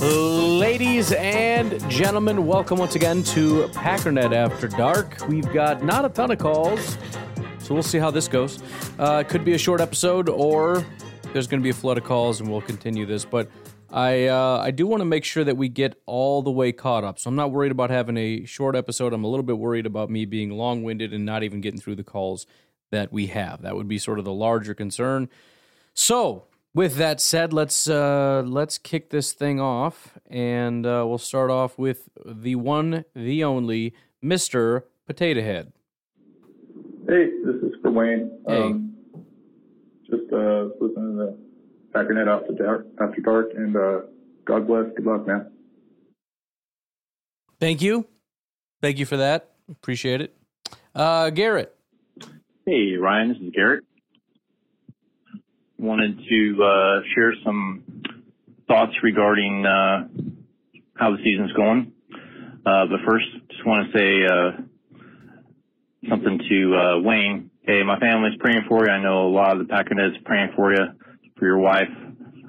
Ladies and gentlemen, welcome once again to Packernet After Dark. We've got not a ton of calls, so we'll see how this goes. Uh, could be a short episode, or there's going to be a flood of calls, and we'll continue this. But I uh, I do want to make sure that we get all the way caught up. So I'm not worried about having a short episode. I'm a little bit worried about me being long winded and not even getting through the calls that we have. That would be sort of the larger concern. So with that said, let's uh, let's kick this thing off, and uh, we'll start off with the one, the only, Mister Potato Head. Hey, this is for Wayne. Hey. Um, just uh, listening to the Packernet after dark, after dark, and uh, God bless. Good luck, man. Thank you, thank you for that. Appreciate it. Uh, Garrett. Hey, Ryan, this is Garrett. Wanted to uh, share some thoughts regarding uh, how the season's going. Uh, but first, just want to say uh, something to uh, Wayne. Hey, my family's praying for you. I know a lot of the Packernets praying for you, for your wife.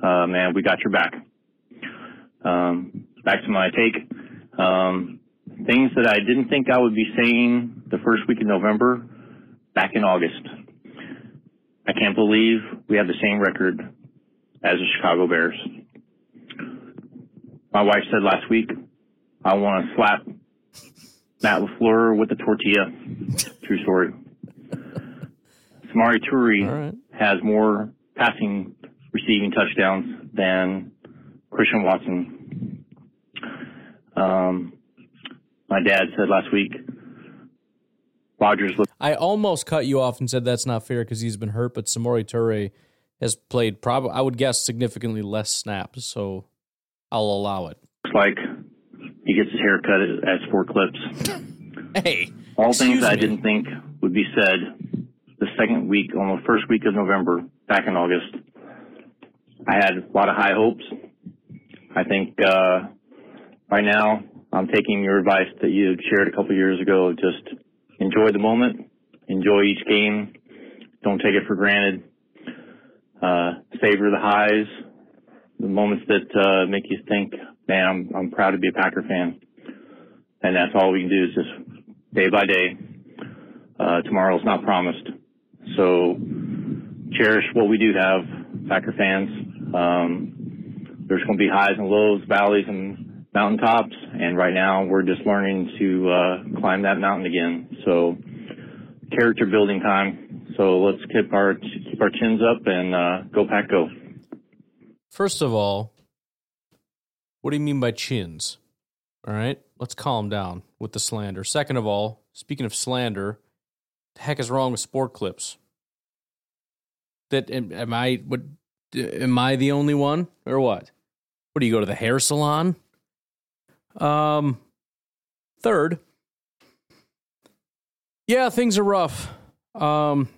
Man, we got your back. Um, back to my take. Um, things that I didn't think I would be saying the first week of November, back in August. I can't believe we have the same record as the Chicago Bears. My wife said last week, I want to slap Matt LaFleur with a tortilla. True story. Samori Toure right. has more passing receiving touchdowns than Christian Watson. Um, my dad said last week, Rodgers looked I almost cut you off and said that's not fair because he's been hurt, but Samori Toure has played probably I would guess significantly less snaps, so I'll allow it. Looks like he gets his hair cut at, at Sport Clips. Hey, All things excuse I didn't think would be said the second week, on the first week of November, back in August. I had a lot of high hopes. I think uh, right now I'm taking your advice that you shared a couple years ago. Just enjoy the moment, enjoy each game, don't take it for granted. Uh, savor the highs, the moments that uh, make you think, man, I'm I'm proud to be a Packer fan. And that's all we can do is just day by day. Uh, tomorrow's not promised. So cherish what we do have, Packer fans. Um, there's going to be highs and lows, valleys and mountaintops. And right now we're just learning to, uh, climb that mountain again. So character building time. So let's keep our, keep our chins up and, uh, go pack go. First of all, what do you mean by chins? All right, let's calm down with the slander. Second of all, speaking of slander, the heck is wrong with sport clips? That am, am I what? Am I the only one or what? What do you go to the hair salon? Um, third, yeah, things are rough. Um,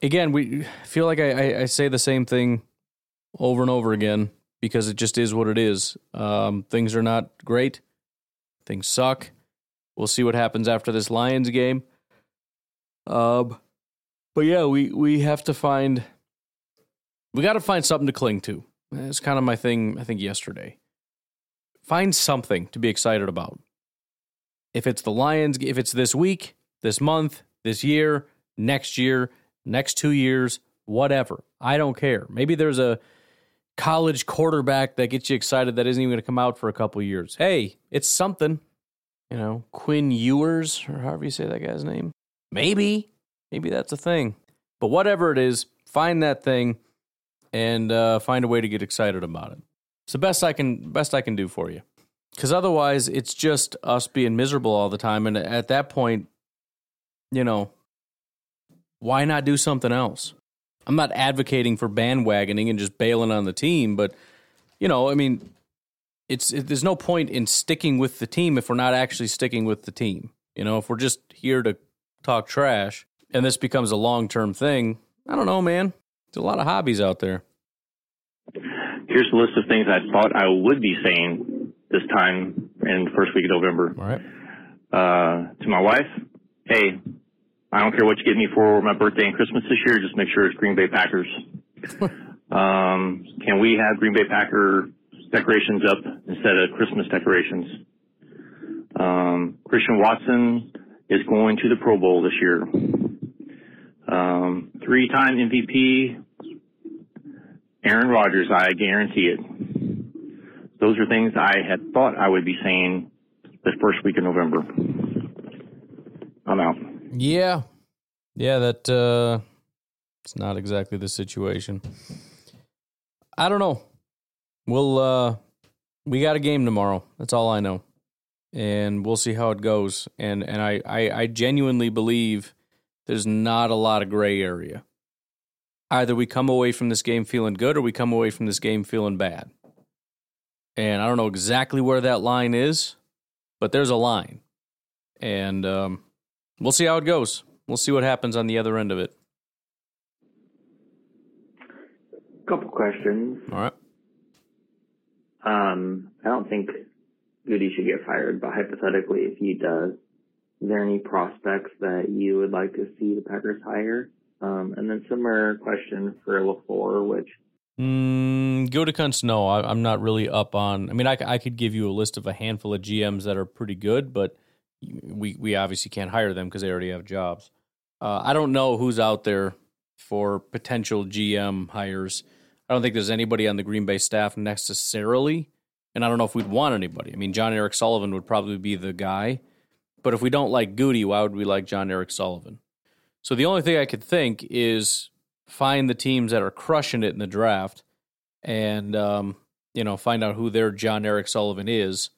again, we feel like I, I, I say the same thing over and over again because it just is what it is. Um, things are not great. Things suck. We'll see what happens after this Lions game. Um, but yeah, we we have to find we got to find something to cling to. It's kind of my thing. I think yesterday. Find something to be excited about. If it's the Lions, if it's this week, this month, this year, next year, next two years, whatever. I don't care. Maybe there's a college quarterback that gets you excited that isn't even going to come out for a couple years. Hey, it's something. You know, Quinn Ewers, or however you say that guy's name. Maybe. Maybe that's a thing. But whatever it is, find that thing and uh, find a way to get excited about it. It's the best I can best I can do for you. Because otherwise, it's just us being miserable all the time. And at that point, you know, why not do something else? I'm not advocating for bandwagoning and just bailing on the team, but you know, I mean, it's it, there's no point in sticking with the team if we're not actually sticking with the team. You know, if we're just here to talk trash and this becomes a long term thing, I don't know, man. There's a lot of hobbies out there. Here's a list of things I thought I would be saying this time in the first week of November. All right. Uh, to my wife, hey, I don't care what you get me for my birthday and Christmas this year. Just make sure it's Green Bay Packers. um, can we have Green Bay Packer decorations up instead of Christmas decorations? Um, Christian Watson is going to the Pro Bowl this year. Um, three-time MVP, Aaron Rodgers. I guarantee it. Those are things I had thought I would be saying the first week of November. I'm out. Yeah. Yeah, that uh it's not exactly the situation. I don't know. We'll uh we got a game tomorrow. That's all I know. And we'll see how it goes. And and I, I, I genuinely believe there's not a lot of gray area. Either we come away from this game feeling good or we come away from this game feeling bad. And I don't know exactly where that line is, but there's a line. And um we'll see how it goes. We'll see what happens on the other end of it. Couple questions. All right. Um, I don't think Goody should get fired, but hypothetically, if he does, is there any prospects that you would like to see the Packers hire? Um, and then similar question for LaFleur, which Mm, Gutekunst, no, I, I'm not really up on. I mean, I could give you a list of a handful of GMs that are pretty good, but we we obviously can't hire them because they already have jobs. Uh, I don't know who's out there for potential GM hires. I don't think there's anybody on the Green Bay staff necessarily, and I don't know if we'd want anybody. I mean, Jon-Eric Sullivan would probably be the guy, but if we don't like Goody, why would we like Jon-Eric Sullivan? So the only thing I could think is find the teams that are crushing it in the draft and um, you know find out who their Jon-Eric Sullivan is,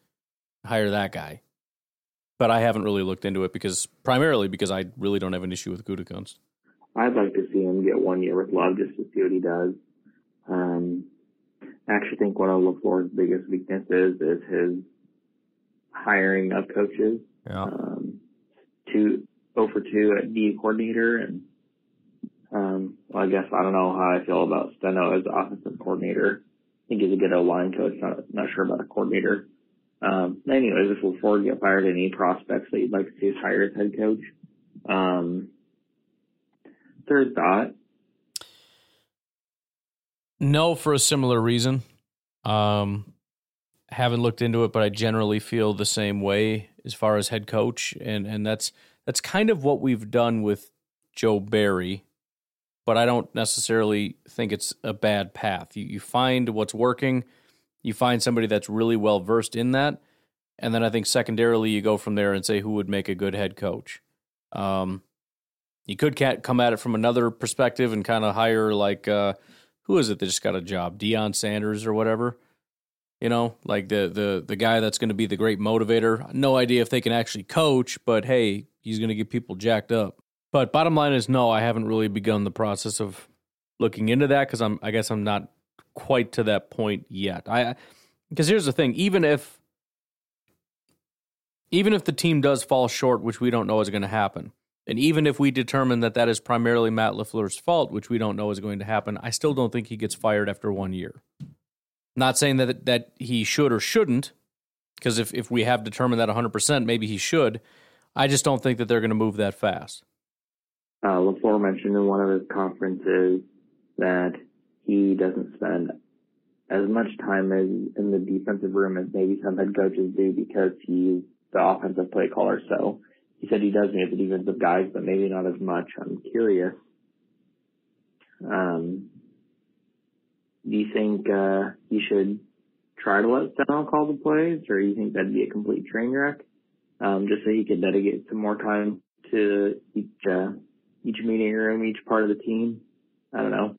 hire that guy. But I haven't really looked into it because primarily because I really don't have an issue with Gutekunst. I'd like to see him get one year with Love just to see what he does. Um, I actually think one of LaFleur's biggest weaknesses is his hiring of coaches. Yeah. Um, two, 0 for 2 at D coordinator and um, well, I guess I don't know how I feel about Steno as offensive coordinator. I think he's a good O-line coach. Not, not sure about a coordinator. Um, anyways, if LaFleur get fired, any prospects that you'd like to see hired as head coach? Um, third thought. No, for a similar reason. Um, haven't looked into it, but I generally feel the same way as far as head coach, and and that's that's kind of what we've done with Joe Barry. But I don't necessarily think it's a bad path. You you find what's working, you find somebody that's really well versed in that, and then I think secondarily you go from there and say who would make a good head coach. Um, you could come at it from another perspective and kind of hire like uh, who is it that just got a job, Deion Sanders or whatever. You know, like the the the guy that's going to be the great motivator. No idea if they can actually coach, but hey, he's going to get people jacked up. But bottom line is, no, I haven't really begun the process of looking into that because I'm, I guess, I'm not quite to that point yet. I because here's the thing, even if even if the team does fall short, which we don't know is going to happen, and even if we determine that that is primarily Matt LaFleur's fault, which we don't know is going to happen, I still don't think he gets fired after one year. Not saying that that he should or shouldn't, because if, if we have determined that 100%, maybe he should. I just don't think that they're going to move that fast. Uh, LaFleur mentioned in one of his conferences that he doesn't spend as much time as in the defensive room as maybe some head coaches do because he's the offensive play caller. So he said he does meet the defensive guys, but maybe not as much. I'm curious. Um, do you think uh, he should try to let Steno call the plays, or do you think that'd be a complete train wreck? Um, just so he could dedicate some more time to each uh, each meeting room, each part of the team. I don't know.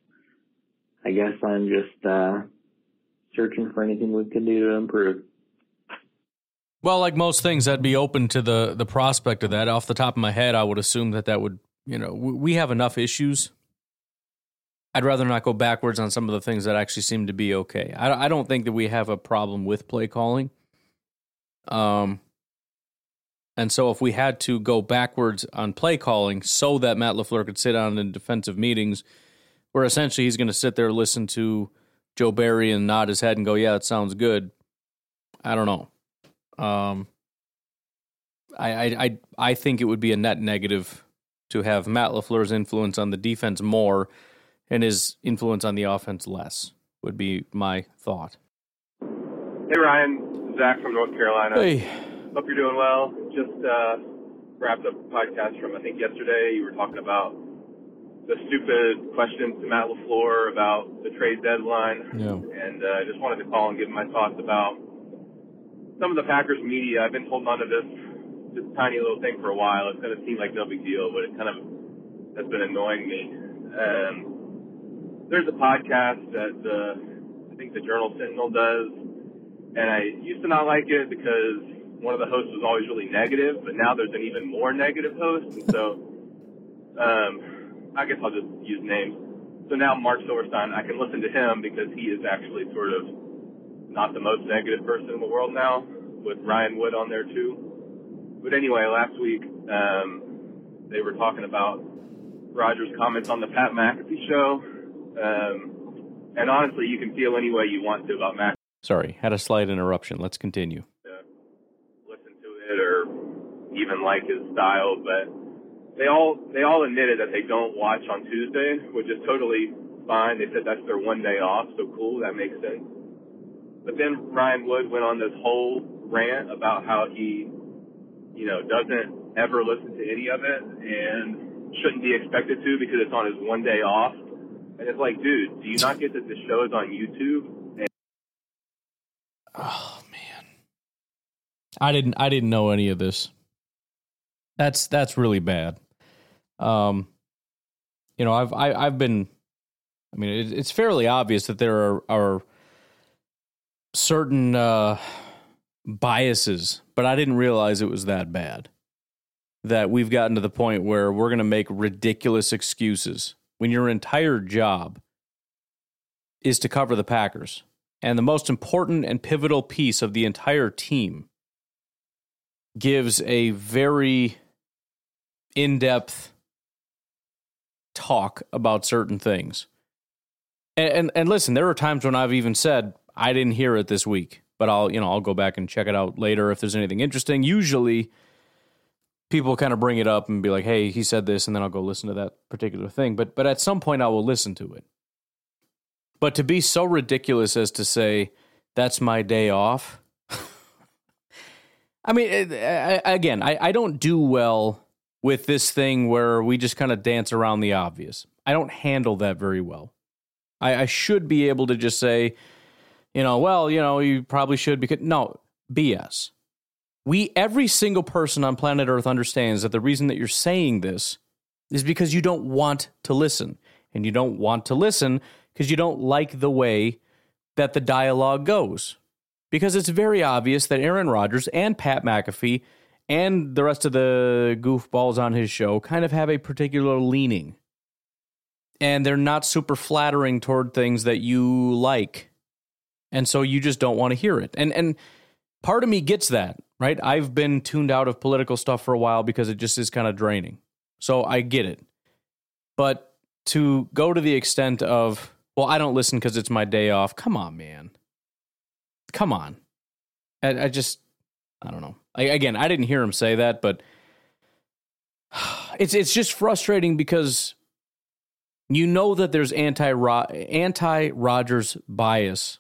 I guess I'm just uh, searching for anything we can do to improve. Well, like most things, I'd be open to the the prospect of that. Off the top of my head, I would assume that that would, you know, we have enough issues. I'd rather not go backwards on some of the things that actually seem to be okay. I, I don't think that we have a problem with play calling. Um, And so if we had to go backwards on play calling so that Matt LaFleur could sit down in defensive meetings where essentially he's going to sit there, listen to Joe Barry and nod his head and go, yeah, it sounds good. I don't know. Um, I, I, I, I think it would be a net negative to have Matt LaFleur's influence on the defense more and his influence on the offense less, would be my thought. Hey, Ryan. Zach from North Carolina. Hey. Hope you're doing well. Just uh, wrapped up a podcast from, I think, yesterday. You were talking about the stupid questions to Matt LaFleur about the trade deadline. Yeah. And I uh, just wanted to call and give my thoughts about some of the Packers media. I've been holding on to this this tiny little thing for a while. It's going to seem like no big deal, but it kind of has been annoying me. Um, there's a podcast that uh, I think the Journal Sentinel does, and I used to not like it because one of the hosts was always really negative, but now there's an even more negative host, and so um, I guess I'll just use names. So now Mark Silverstein, I can listen to him because he is actually sort of not the most negative person in the world now, with Ryan Wood on there too. But anyway, last week um, they were talking about Rodgers' comments on the Pat McAfee show. Um, and honestly, you can feel any way you want to about Mac. Sorry, had a slight interruption. Let's continue. listen to it or even like his style, but they all they all admitted that they don't watch on Tuesday, which is totally fine. They said that's their one day off, so cool, that makes sense. But then Ryan Wood went on this whole rant about how he you know, doesn't ever listen to any of it and shouldn't be expected to because it's on his one day off. And it's like, dude, do you not get that the show is on YouTube? And- oh man, I didn't I didn't know any of this. That's that's really bad. Um, you know, I've I, have i have been. I mean, it, it's fairly obvious that there are are certain. Uh, biases, but I didn't realize it was that bad. That we've gotten to the point where we're going to make ridiculous excuses when your entire job is to cover the Packers. And the most important and pivotal piece of the entire team gives a very in depth talk about certain things. And, and, and listen, there are times when I've even said, I didn't hear it this week but I'll you know I'll go back and check it out later if there's anything interesting. Usually, people kind of bring it up and be like, "Hey, he said this," and then I'll go listen to that particular thing. But but at some point, I will listen to it. But to be so ridiculous as to say that's my day off. I mean, again, I, I don't do well with this thing where we just kind of dance around the obvious. I don't handle that very well. I, I should be able to just say, you know, well, you know, you probably should because no, BS. We every single person on planet Earth understands that the reason that you're saying this is because you don't want to listen. And you don't want to listen because you don't like the way that the dialogue goes. Because it's very obvious that Aaron Rodgers and Pat McAfee and the rest of the goofballs on his show kind of have a particular leaning. And they're not super flattering toward things that you like and so you just don't want to hear it. And and part of me gets that, right? I've been tuned out of political stuff for a while because it just is kind of draining. So I get it. But to go to the extent of, well, I don't listen because it's my day off. Come on, man. Come on. I, I just, I don't know. I, again, I didn't hear him say that, but it's it's just frustrating because you know that there's anti anti Rodgers bias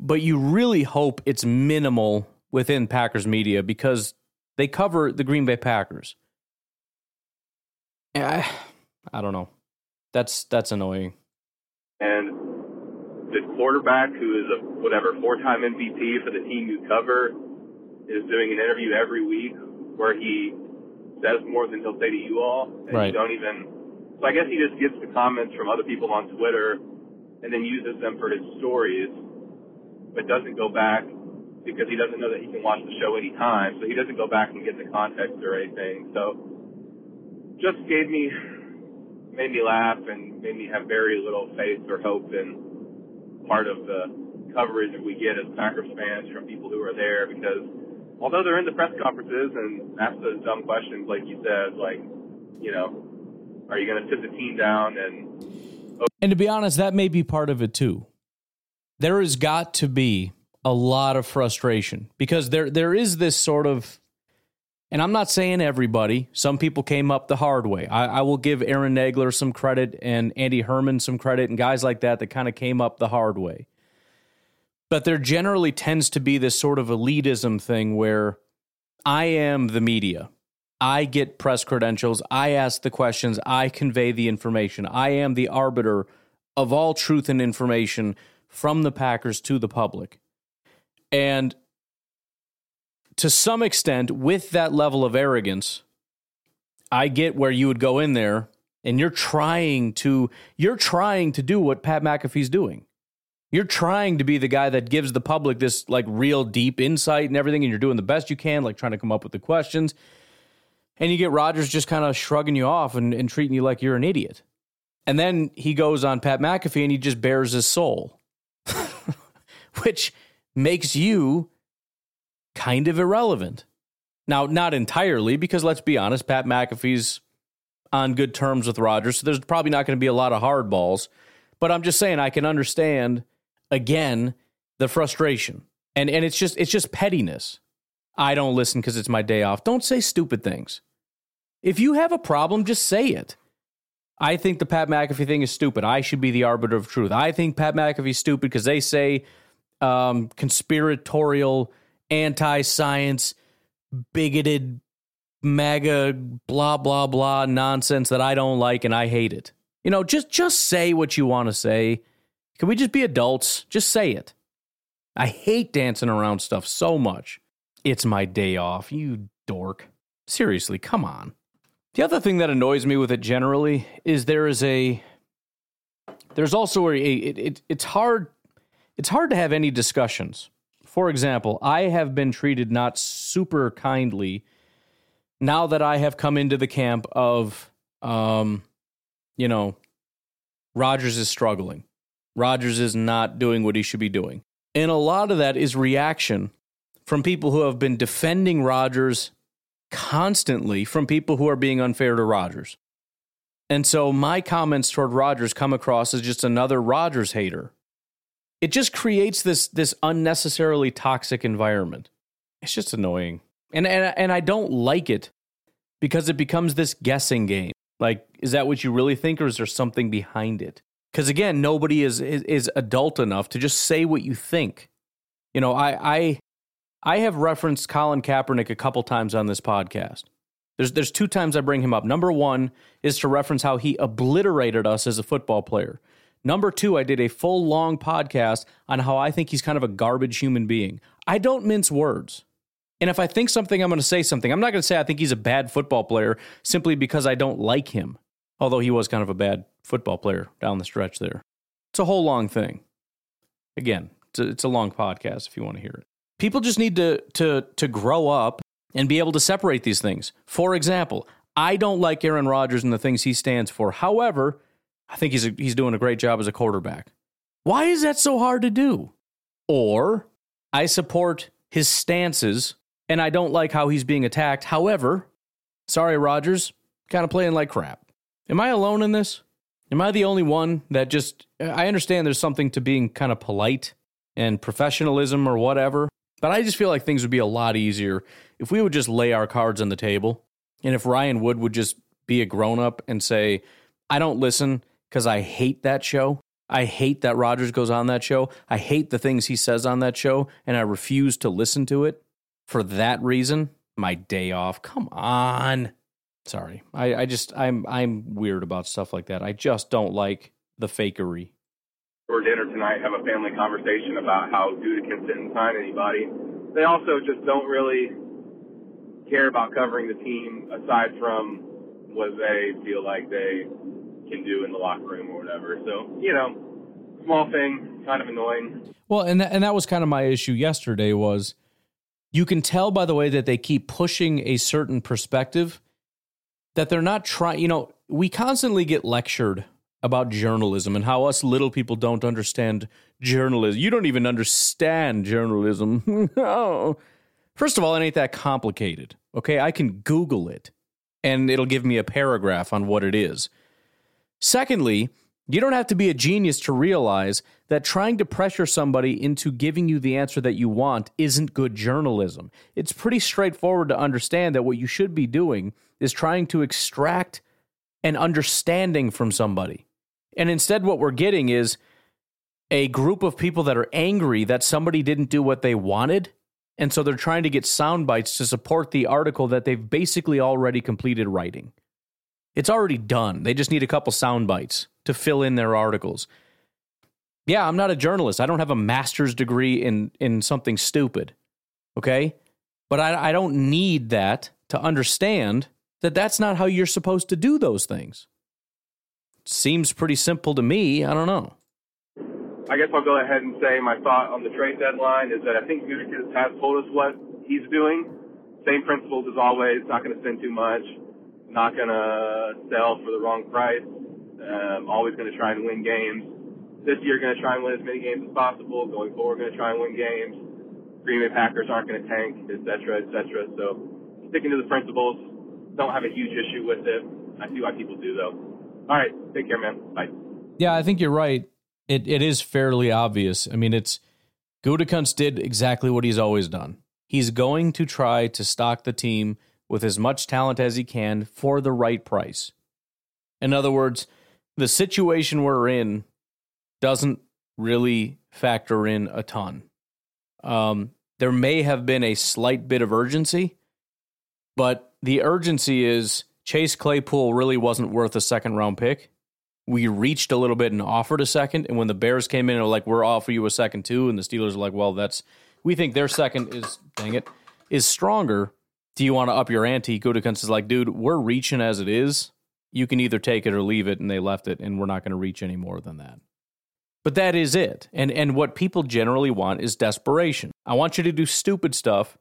but you really hope it's minimal within Packers media because they cover the Green Bay Packers. I, I don't know. That's that's annoying. And the quarterback, who is a whatever four-time MVP for the team you cover, is doing an interview every week where he says more than he'll say to you all, and right. you don't even. So I guess he just gets the comments from other people on Twitter, and then uses them for his stories but doesn't go back because he doesn't know that he can watch the show anytime. So he doesn't go back and get the context or anything. So just gave me, made me laugh and made me have very little faith or hope in part of the coverage that we get as Packers fans from people who are there because although they're in the press conferences and ask those dumb questions, like you said, like, you know, are you going to sit the team down and. And to be honest, that may be part of it too. There has got to be a lot of frustration because there there is this sort of and I'm not saying everybody. Some people came up the hard way. I, I, will give Aaron Nagler some credit and Andy Herman some credit and guys like that that kind of came up the hard way. But there generally tends to be this sort of elitism thing where I am the media. I get press credentials. I ask the questions. I convey the information. I am the arbiter of all truth and information from the Packers to the public. And to some extent, with that level of arrogance, I get where you would go in there and you're trying to you're trying to do what Pat McAfee's doing. You're trying to be the guy that gives the public this like real deep insight and everything, and you're doing the best you can, like trying to come up with the questions. And you get Rodgers just kind of shrugging you off and, and treating you like you're an idiot. And then he goes on Pat McAfee and he just bares his soul, which makes you kind of irrelevant. Now, not entirely, because let's be honest, Pat McAfee's on good terms with Rodgers, so there's probably not going to be a lot of hard balls. But I'm just saying I can understand again the frustration. And and it's just it's just pettiness. I don't listen because it's my day off. Don't say stupid things. If you have a problem, just say it. I think the Pat McAfee thing is stupid. I should be the arbiter of truth. I think Pat McAfee's stupid because they say um, conspiratorial anti science, bigoted, MAGA, blah, blah, blah nonsense that I don't like and I hate it. You know, just just say what you want to say. Can we just be adults? Just say it. I hate dancing around stuff so much. It's my day off, you dork. Seriously, come on. The other thing that annoys me with it generally is there is a there's also a it, it, it's hard it's hard to have any discussions for example, I have been treated not super kindly now that I have come into the camp of, um, you know, Rodgers is struggling. Rodgers is not doing what he should be doing. And a lot of that is reaction from people who have been defending Rodgers constantly from people who are being unfair to Rodgers. And so my comments toward Rodgers come across as just another Rodgers hater it just creates this this unnecessarily toxic environment. It's just annoying. And and and I don't like it because it becomes this guessing game. Like is that what you really think or is there something behind it? Cuz again, nobody is, is is adult enough to just say what you think. You know, I I I have referenced Colin Kaepernick a couple times on this podcast. There's there's two times I bring him up. Number 1 is to reference how he obliterated us as a football player. Number two, I did a full long podcast on how I think he's kind of a garbage human being. I don't mince words. And if I think something, I'm going to say something. I'm not going to say I think he's a bad football player simply because I don't like him, although he was kind of a bad football player down the stretch there. It's a whole long thing. Again, it's a, it's a long podcast if you want to hear it. People just need to, to, to grow up and be able to separate these things. For example, I don't like Aaron Rodgers and the things he stands for. However, I think he's a, he's doing a great job as a quarterback. Why is that so hard to do? Or I support his stances and I don't like how he's being attacked. However, sorry Rodgers, kind of playing like crap. Am I alone in this? Am I the only one that just I understand there's something to being kind of polite and professionalism or whatever, but I just feel like things would be a lot easier if we would just lay our cards on the table and if Ryan Wood would just be a grown up and say, I don't listen because I hate that show. I hate that Rodgers goes on that show. I hate the things he says on that show, and I refuse to listen to it for that reason. My day off. Come on. Sorry. I, I just I'm I'm weird about stuff like that. I just don't like the fakery. For dinner tonight, have a family conversation about how Gutekunst didn't sign anybody. They also just don't really care about covering the team aside from what they feel like they can do in the locker room or whatever. So, you know, small thing, kind of annoying. Well, and that, and that was kind of my issue yesterday was you can tell by the way that they keep pushing a certain perspective that they're not trying, you know, we constantly get lectured about journalism and how us little people don't understand journalism. You don't even understand journalism. First of all, it ain't that complicated. Okay, I can Google it and it'll give me a paragraph on what it is. Secondly, you don't have to be a genius to realize that trying to pressure somebody into giving you the answer that you want isn't good journalism. It's pretty straightforward to understand that what you should be doing is trying to extract an understanding from somebody. And instead, what we're getting is a group of people that are angry that somebody didn't do what they wanted. And so they're trying to get sound bites to support the article that they've basically already completed writing. It's already done. They just need a couple sound bites to fill in their articles. Yeah, I'm not a journalist. I don't have a master's degree in in something stupid. Okay? But I, I don't need that to understand that that's not how you're supposed to do those things. Seems pretty simple to me. I don't know. I guess I'll go ahead and say my thought on the trade deadline is that I think Gutekunst has told us what he's doing. Same principles as always. Not going to spend too much. Not going to sell for the wrong price. Um, always going to try and win games. This year, going to try and win as many games as possible. Going forward, going to try and win games. Green Bay Packers aren't going to tank, et cetera, et cetera. So sticking to the principles. Don't have a huge issue with it. I see why people do though. All right, take care, man. Bye. Yeah, I think you're right it, it is fairly obvious. I mean, it's Gutekunst did exactly what he's always done. He's going to try to stock the team with as much talent as he can for the right price. In other words, the situation we're in doesn't really factor in a ton. Um, there may have been a slight bit of urgency, but the urgency is Chase Claypool really wasn't worth a second round pick we reached a little bit and offered a second. And when the Bears came in and were like, we're offering you a second too, and the Steelers are like, well, that's we think their second is dang it is stronger. Do you want to up your ante? Gutekunst is like, dude, we're reaching as it is. You can either take it or leave it, and they left it, and we're not going to reach any more than that. But that is it. And and what people generally want is desperation. I want you to do stupid stuff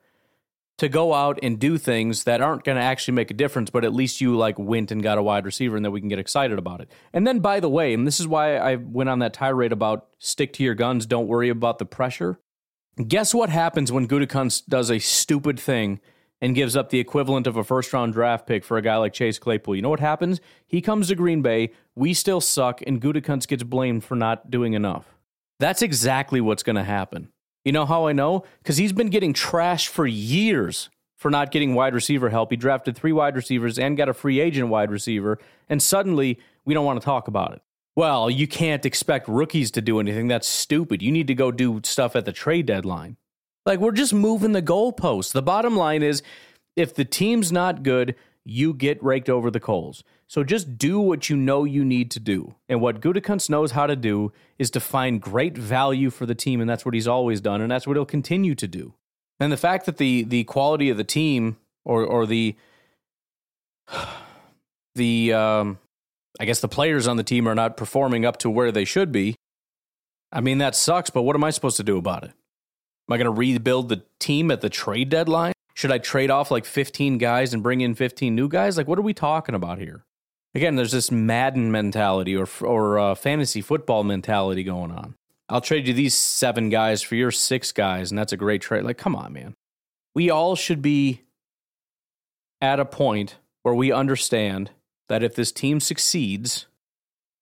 to go out and do things that aren't going to actually make a difference, but at least you like went and got a wide receiver and then we can get excited about it. And then, by the way, and this is why I went on that tirade about stick to your guns, don't worry about the pressure. Guess what happens when Gutekunst does a stupid thing and gives up the equivalent of a first round draft pick for a guy like Chase Claypool? You know what happens? He comes to Green Bay, we still suck, and Gutekunst gets blamed for not doing enough. That's exactly what's going to happen. You know how I know? Because he's been getting trashed for years for not getting wide receiver help. He drafted three wide receivers and got a free agent wide receiver, and suddenly we don't want to talk about it. Well, you can't expect rookies to do anything. That's stupid. You need to go do stuff at the trade deadline. Like, we're just moving the goalposts. The bottom line is if the team's not good, you get raked over the coals. So just do what you know you need to do. And what Gutekunst knows how to do is to find great value for the team, and that's what he's always done, and that's what he'll continue to do. And the fact that the the quality of the team or or the the um, I guess the players on the team are not performing up to where they should be. I mean that sucks, but what am I supposed to do about it? Am I going to rebuild the team at the trade deadline? Should I trade off like 15 guys and bring in 15 new guys? Like, what are we talking about here? Again, there's this Madden mentality or or uh, fantasy football mentality going on. I'll trade you these seven guys for your six guys, and that's a great trade. Like, come on, man. We all should be at a point where we understand that if this team succeeds,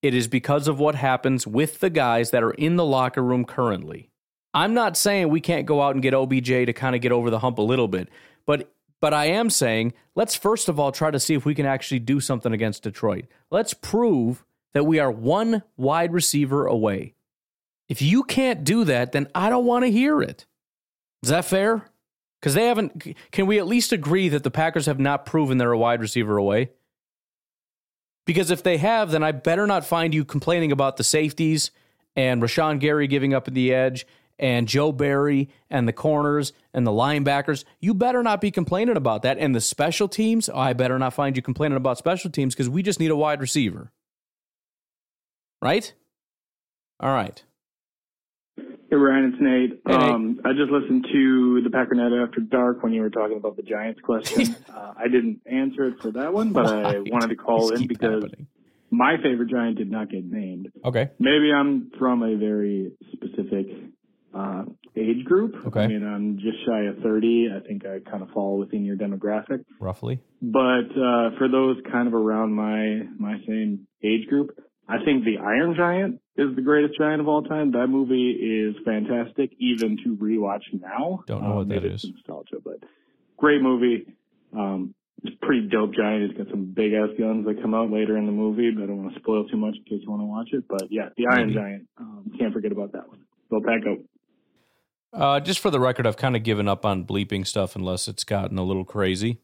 it is because of what happens with the guys that are in the locker room currently. I'm not saying we can't go out and get OBJ to kind of get over the hump a little bit, but but I am saying let's first of all try to see if we can actually do something against Detroit. Let's prove that we are one wide receiver away. If you can't do that, then I don't want to hear it. Is that fair? Because they haven't. Can we at least agree that the Packers have not proven they're a wide receiver away? Because if they have, then I better not find you complaining about the safeties and Rashan Gary giving up at the edge and Joe Barry and the corners and the linebackers, you better not be complaining about that. And the special teams, oh, I better not find you complaining about special teams because we just need a wide receiver. Right? All right. Hey, Ryan, it's Nate. Hey, Nate. Um, I just listened to the Packernet After Dark when you were talking about the Giants question. uh, I didn't answer it for that one, but I wanted to call These in because happening. my favorite Giant did not get named. Okay. Maybe I'm from a very specific uh, age group. Okay. I mean, I'm just shy of 30. I think I kind of fall within your demographic. Roughly. But uh, for those kind of around my my same age group, I think the Iron Giant is the greatest giant of all time. That movie is fantastic, even to rewatch now. Don't know what that is. Nostalgia, but great movie. Um, it's pretty dope giant. He's got some big ass guns that come out later in the movie, but I don't want to spoil too much in case you want to watch it. But yeah, the Iron Maybe. Giant. Um, can't forget about that one. So pack up. Uh, just for the record, I've kind of given up on bleeping stuff unless it's gotten a little crazy.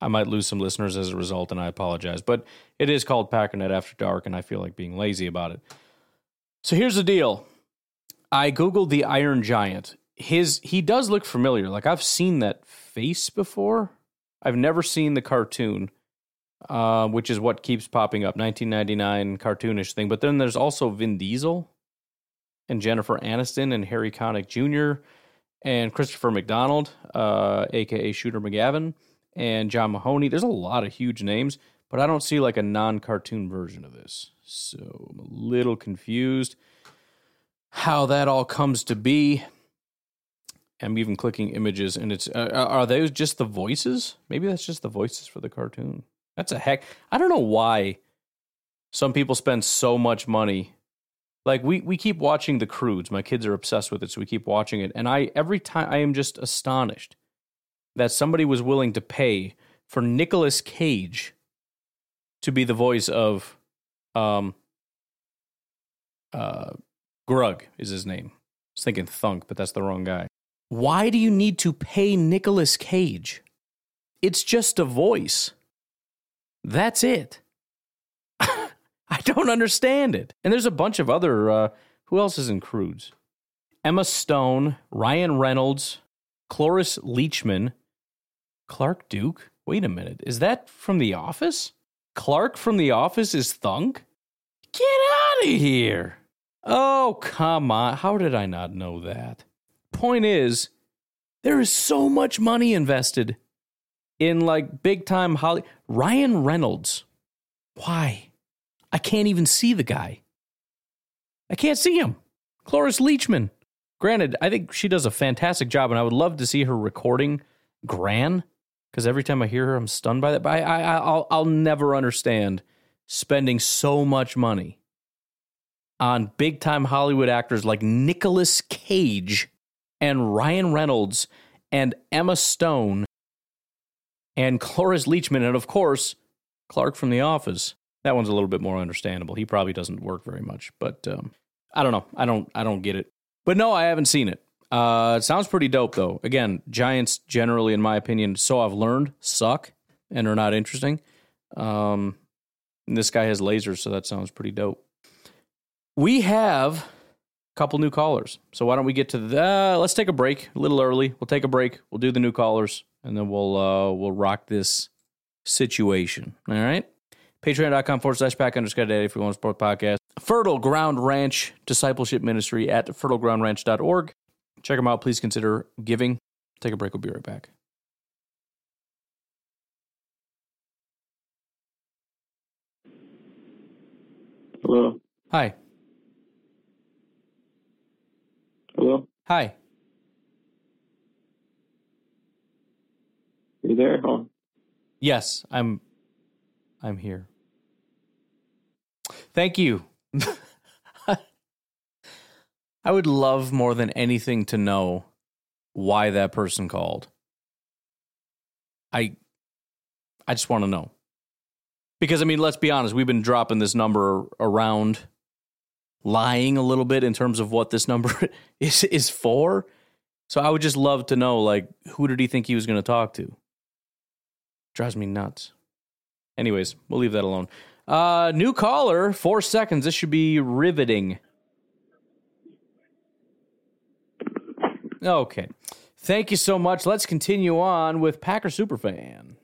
I might lose some listeners as a result, and I apologize. But it is called Packernet After Dark, and I feel like being lazy about it. So here's the deal. I googled the Iron Giant. His he does look familiar. Like I've seen that face before. I've never seen the cartoon, uh, which is what keeps popping up. 1999 cartoonish thing. But then there's also Vin Diesel and Jennifer Aniston and Harry Connick Jr. and Christopher McDonald, uh, aka Shooter McGavin, and John Mahoney. There's a lot of huge names, but I don't see like a non-cartoon version of this. So I'm a little confused how that all comes to be. I'm even clicking images, and it's uh, are those just the voices? Maybe that's just the voices for the cartoon. That's a heck. I don't know why some people spend so much money like we we keep watching the Croods my kids are obsessed with it so we keep watching it and i every time i am just astonished that somebody was willing to pay for Nicolas Cage to be the voice of um uh Grug is his name. I was thinking Thunk, but that's the wrong guy. Why do you need to pay Nicolas Cage? It's just a voice. That's it. I don't understand it. And there's a bunch of other. Uh, who else is in Croods? Emma Stone, Ryan Reynolds, Cloris Leachman, Clark Duke. Wait a minute. Is that from The Office? Clark from The Office is Thunk? Get out of here. Oh, come on. How did I not know that? Point is, there is so much money invested in like big time Holly. Ryan Reynolds. Why? I can't even see the guy. I can't see him. Cloris Leachman. Granted, I think she does a fantastic job, and I would love to see her recording Gran, because every time I hear her, I'm stunned by that. But I, I, I'll, I'll never understand spending so much money on big time Hollywood actors like Nicolas Cage and Ryan Reynolds and Emma Stone and Cloris Leachman, and of course, Clark from The Office. That one's a little bit more understandable. He probably doesn't work very much, but um, I don't know. I don't. I don't get it. But no, I haven't seen it. Uh, it sounds pretty dope though. Again, Giants generally, in my opinion, so I've learned, suck and are not interesting. Um, this guy has lasers, so that sounds pretty dope. We have a couple new callers, so why don't we get to the? let's take a break. A little early. We'll take a break. We'll do the new callers, and then we'll uh, we'll rock this situation. All right. Patreon.com forward slash pack underscore daddy if you want to support the podcast. Fertile Ground Ranch Discipleship Ministry at fertilegroundranch.org. Check them out. Please consider giving. Take a break. We'll be right back. Hello. Hi. Hello. Hi. You there? Yes, I'm I'm here. Thank you. I would love more than anything to know why that person called. I I just want to know. Because I mean, let's be honest, we've been dropping this number around lying a little bit in terms of what this number is is for. So I would just love to know like who did he think he was going to talk to? Drives me nuts. Anyways, we'll leave that alone. Uh, new caller, four seconds. This should be riveting. Okay. Thank you so much. Let's continue on with Packer Superfan.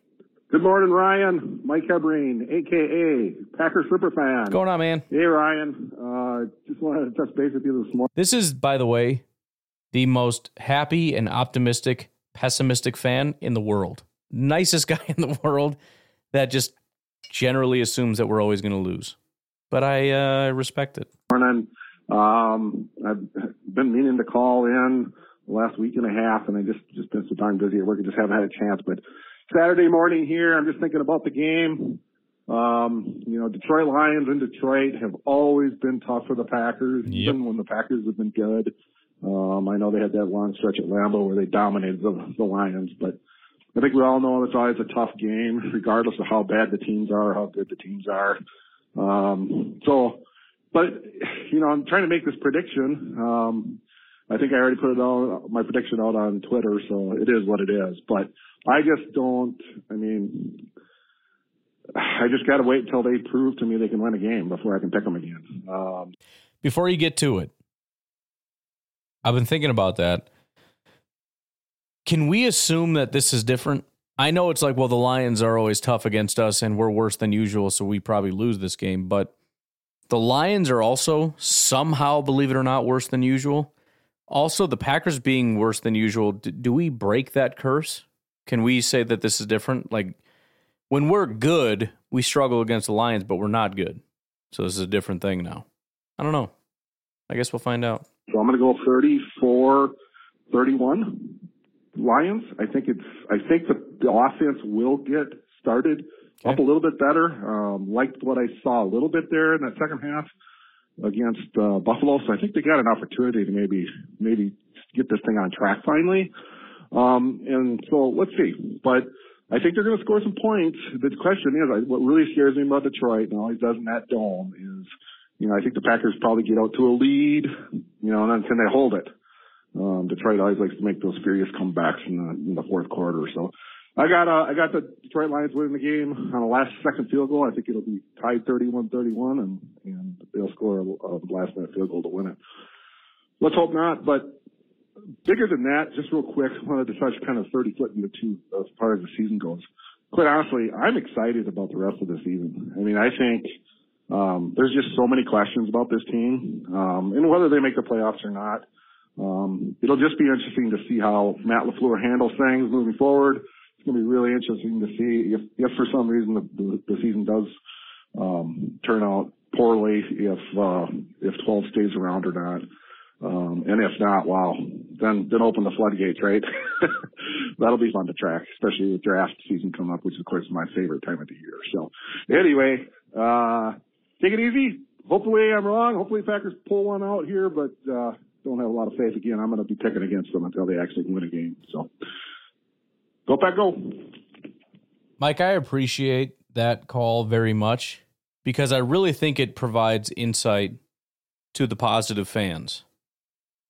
Good morning, Ryan. Mike Hebreen, aka Packer Superfan. What's going on, man? Hey, Ryan. Uh, just wanted to touch base with you this morning. This is, by the way, the most happy and optimistic, pessimistic fan in the world. Nicest guy in the world that just generally assumes that we're always going to lose. But I uh, respect it. Morning. Um, I've been meaning to call in the last week and a half, and I just just been so darn busy at work, I just haven't had a chance. But Saturday morning here, I'm just thinking about the game. Um, you know, Detroit Lions in Detroit have always been tough for the Packers, Yep. even when the Packers have been good. Um, I know they had that long stretch at Lambeau where they dominated the, the Lions, but I think we all know it's always a tough game, regardless of how bad the teams are, how good the teams are. Um, so, but you know, I'm trying to make this prediction. Um, I think I already put it out, my prediction out on Twitter, so it is what it is. But I just don't. I mean, I just got to wait until they prove to me they can win a game before I can pick them again. Um, Before you get to it, I've been thinking about that. Can we assume that this is different? I know it's like, well, the Lions are always tough against us and we're worse than usual, so we probably lose this game. But the Lions are also somehow, believe it or not, worse than usual. Also, the Packers being worse than usual, do we break that curse? Can we say that this is different? Like, when we're good, we struggle against the Lions, but we're not good. So this is a different thing now. I don't know. I guess we'll find out. So I'm going to go 34 31 Lions. I think it's, I think the, the offense will get started up a little bit better. Um, liked what I saw a little bit there in that second half against uh, Buffalo. So I think they got an opportunity to maybe, maybe get this thing on track finally. Um, and so let's see. But I think they're going to score some points. The question is, I, what really scares me about Detroit and all he does in that dome is, you know, I think the Packers probably get out to a lead, you know, and then can they hold it? Um, Detroit always likes to make those furious comebacks in the, in the fourth quarter. So I got, uh, I got the Detroit Lions winning the game on a last second field goal. I think it'll be tied 31-31 and, and they'll score a, a last minute field goal to win it. Let's hope not, but bigger than that, just real quick, I wanted to touch kind of 30 foot into two as far as the season goes. Quite honestly, I'm excited about the rest of the season. I mean, I think, um, there's just so many questions about this team, um, and whether they make the playoffs or not. Um, it'll just be interesting to see how Matt LaFleur handles things moving forward. It's going to be really interesting to see if, if for some reason the, the, the season does, um, turn out poorly, if, uh, if 12 stays around or not. Um, and if not, wow, then, then open the floodgates, right? That'll be fun to track, especially with draft season coming up, which of course is my favorite time of the year. So anyway, uh, take it easy. Hopefully I'm wrong. Hopefully Packers pull one out here, but, uh, don't have a lot of faith again. I'm going to be picking against them until they actually win a game. So go back, go. Mike, I appreciate that call very much because I really think it provides insight to the positive fans.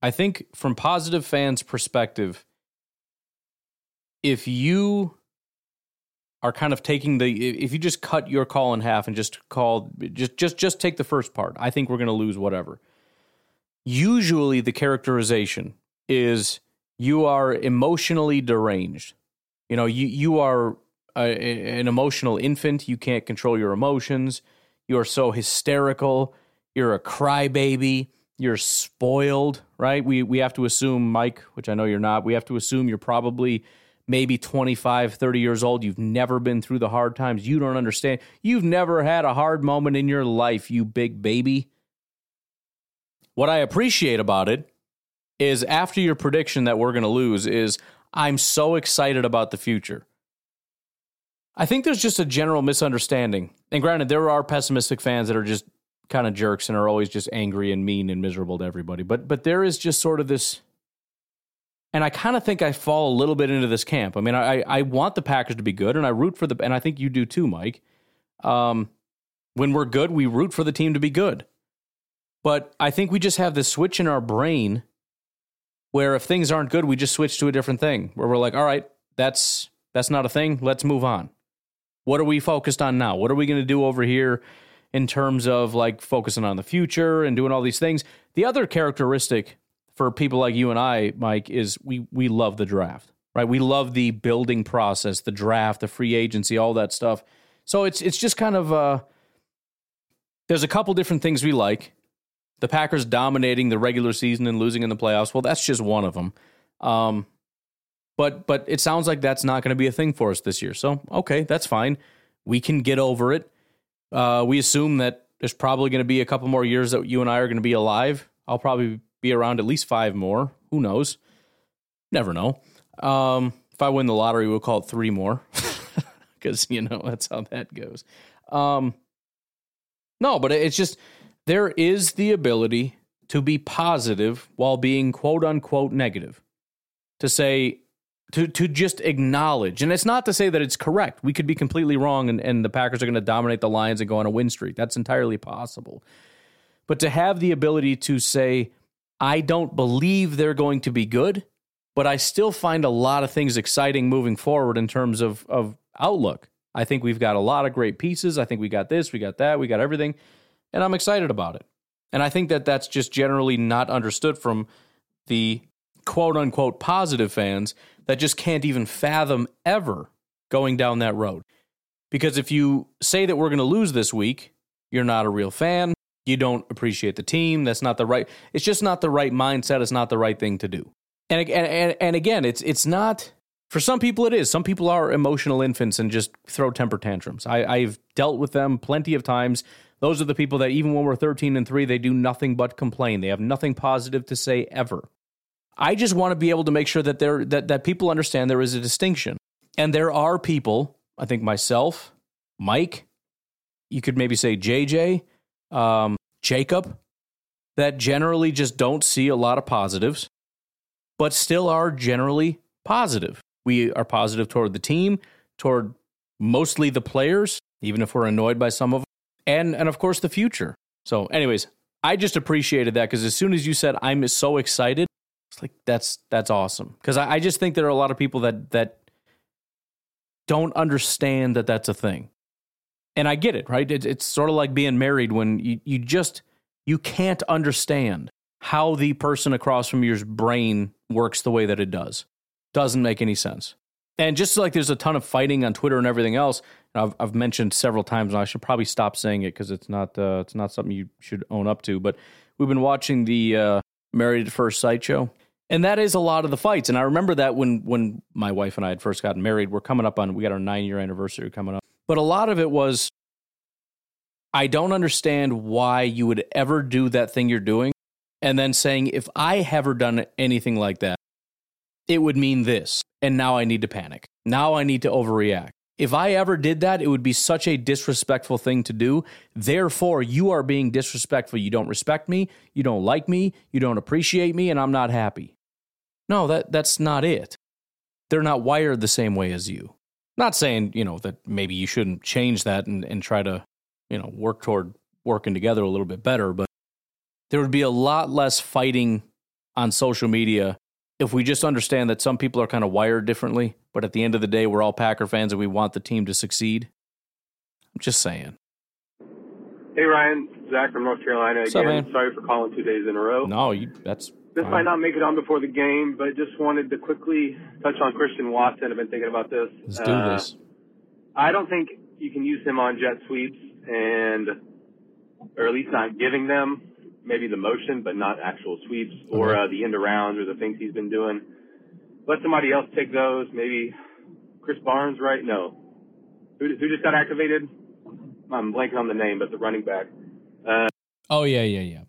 I think from positive fans' perspective, if you are kind of taking the if you just cut your call in half and just call just just just take the first part, I think we're going to lose whatever. Usually the characterization is you are emotionally deranged. You know, you you are a, an emotional infant. You can't control your emotions. You are so hysterical. You're a crybaby. You're spoiled, right? We we have to assume, Mike, which I know you're not. We have to assume you're probably maybe 25, 30 years old. You've never been through the hard times. You don't understand. You've never had a hard moment in your life, you big baby. What I appreciate about it is after your prediction that we're going to lose is I'm so excited about the future. I think there's just a general misunderstanding. And granted, there are pessimistic fans that are just kind of jerks and are always just angry and mean and miserable to everybody. But but there is just sort of this and I kind of think I fall a little bit into this camp. I mean, I I want the Packers to be good and I root for the and I think you do too, Mike. Um when we're good, we root for the team to be good. But I think we just have this switch in our brain where if things aren't good, we just switch to a different thing. Where we're like, all right, that's that's not a thing. Let's move on. What are we focused on now? What are we going to do over here in terms of like focusing on the future and doing all these things? The other characteristic for people like you and I, Mike, is we we love the draft. Right? We love the building process, the draft, the free agency, all that stuff. So it's it's just kind of uh there's a couple different things we like. The Packers dominating the regular season and losing in the playoffs. Well, that's just one of them. Um, but but it sounds like that's not going to be a thing for us this year. So okay, that's fine. We can get over it. Uh, we assume that there's probably going to be a couple more years that you and I are going to be alive I'll probably be around at least five more. Who knows? Never know. Um, if I win the lottery, we'll call it three more because you know that's how that goes. Um, no, but it's just there is the ability to be positive while being quote unquote negative. To say to to just acknowledge, and it's not to say that it's correct. We could be completely wrong, and, and the Packers are going to dominate the Lions and go on a win streak. That's entirely possible. But to have the ability to say, I don't believe they're going to be good, but I still find a lot of things exciting moving forward in terms of of outlook. I think we've got a lot of great pieces. I think we got this, we got that, we got everything, and I'm excited about it. And I think that that's just generally not understood from the quote unquote positive fans that just can't even fathom ever going down that road. Because if you say that we're going to lose this week, you're not a real fan. You don't appreciate the team. That's not the right. It's just not the right mindset. It's not the right thing to do. And and and again, it's it's not for some people. It is. Some people are emotional infants and just throw temper tantrums. I, I've dealt with them plenty of times. Those are the people that even when we're 13 and 3, they do nothing but complain. They have nothing positive to say ever. I just want to be able to make sure that there that, that people understand there is a distinction. And there are people, I think myself, Mike, you could maybe say JJ, um, Jacob, that generally just don't see a lot of positives, but still are generally positive. We are positive toward the team, toward mostly the players, even if we're annoyed by some of them, and and of course the future. So, anyways, I just appreciated that because as soon as you said I'm so excited, it's like that's that's awesome because I, I just think there are a lot of people that that don't understand that that's a thing, and I get it. Right? It, it's sort of like being married when you you just you can't understand how the person across from your's brain works the way that it does. Doesn't make any sense. And just like there's a ton of fighting on Twitter and everything else, I've, I've mentioned several times, and I should probably stop saying it because it's not uh, it's not something you should own up to. But we've been watching the uh, Married at First Sight show, and that is a lot of the fights. And I remember that when when my wife and I had first gotten married, we're coming up on we got our nine year anniversary coming up. But a lot of it was I don't understand why you would ever do that thing you're doing, and then saying if I ever done anything like that, it would mean this, and now I need to panic. Now I need to overreact. If I ever did that, it would be such a disrespectful thing to do. Therefore, you are being disrespectful. You don't respect me, you don't like me, you don't appreciate me, and I'm not happy. No, that that's not it. They're not wired the same way as you. Not saying, you know, that maybe you shouldn't change that and, and try to, you know, work toward working together a little bit better, but there would be a lot less fighting on social media if we just understand that some people are kind of wired differently, but at the end of the day, we're all Packer fans and we want the team to succeed. I'm just saying. Hey Ryan, Zach from North Carolina What's again. up, man? Sorry for calling two days in a row. No, you, that's This might not make it on before the game, but just wanted to quickly touch on Christian Watson. I've been thinking about this. Let's do Uh, this. I don't think you can use him on jet sweeps and, or at least not giving them maybe the motion, but not actual sweeps or Okay. uh, the end arounds or the things he's been doing. Let somebody else take those. Maybe Krys Barnes, right? No. Who, who just got activated? I'm blanking on the name, but the running back. Uh, Oh yeah, yeah, yeah.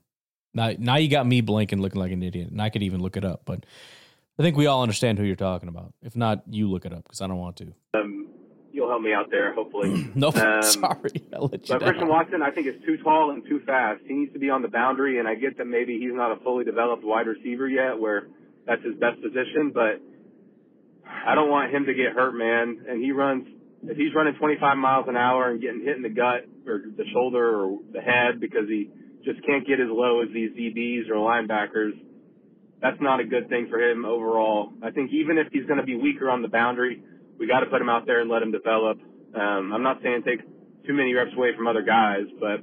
Now, now you got me blanking, looking like an idiot, and I could even look it up. But I think we all understand who you're talking about. If not, you look it up because I don't want to. um, you'll help me out there, hopefully. no, Um, sorry, I'll let you But Christian. Watson, I think, is too tall and too fast. He needs to be on the boundary, and I get that maybe he's not a fully developed wide receiver yet, where that's his best position. But I don't want him to get hurt, man. And he runs if he's running 25 miles an hour and getting hit in the gut or the shoulder or the head because he just can't get as low as these DBs or linebackers. That's not a good thing for him overall. I think even if he's going to be weaker on the boundary, we got to put him out there and let him develop. Um, I'm not saying take too many reps away from other guys, but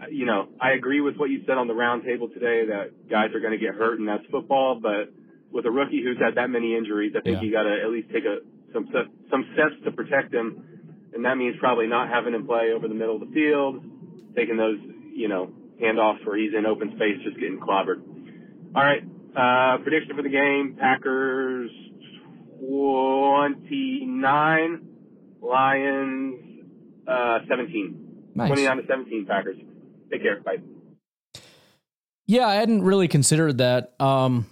uh, you know, I agree with what you said on the roundtable today that guys are going to get hurt and that's football. But with a rookie who's had that many injuries, I think Yeah. you got to at least take a some some steps to protect him, and that means probably not having him play over the middle of the field, taking those you know handoffs where he's in open space, just getting clobbered. All right, uh, prediction for the game: Packers 29, Lions uh, 17. Nice. 29 to 17 Packers. Take care. Bye. Yeah, I hadn't really considered that. Um,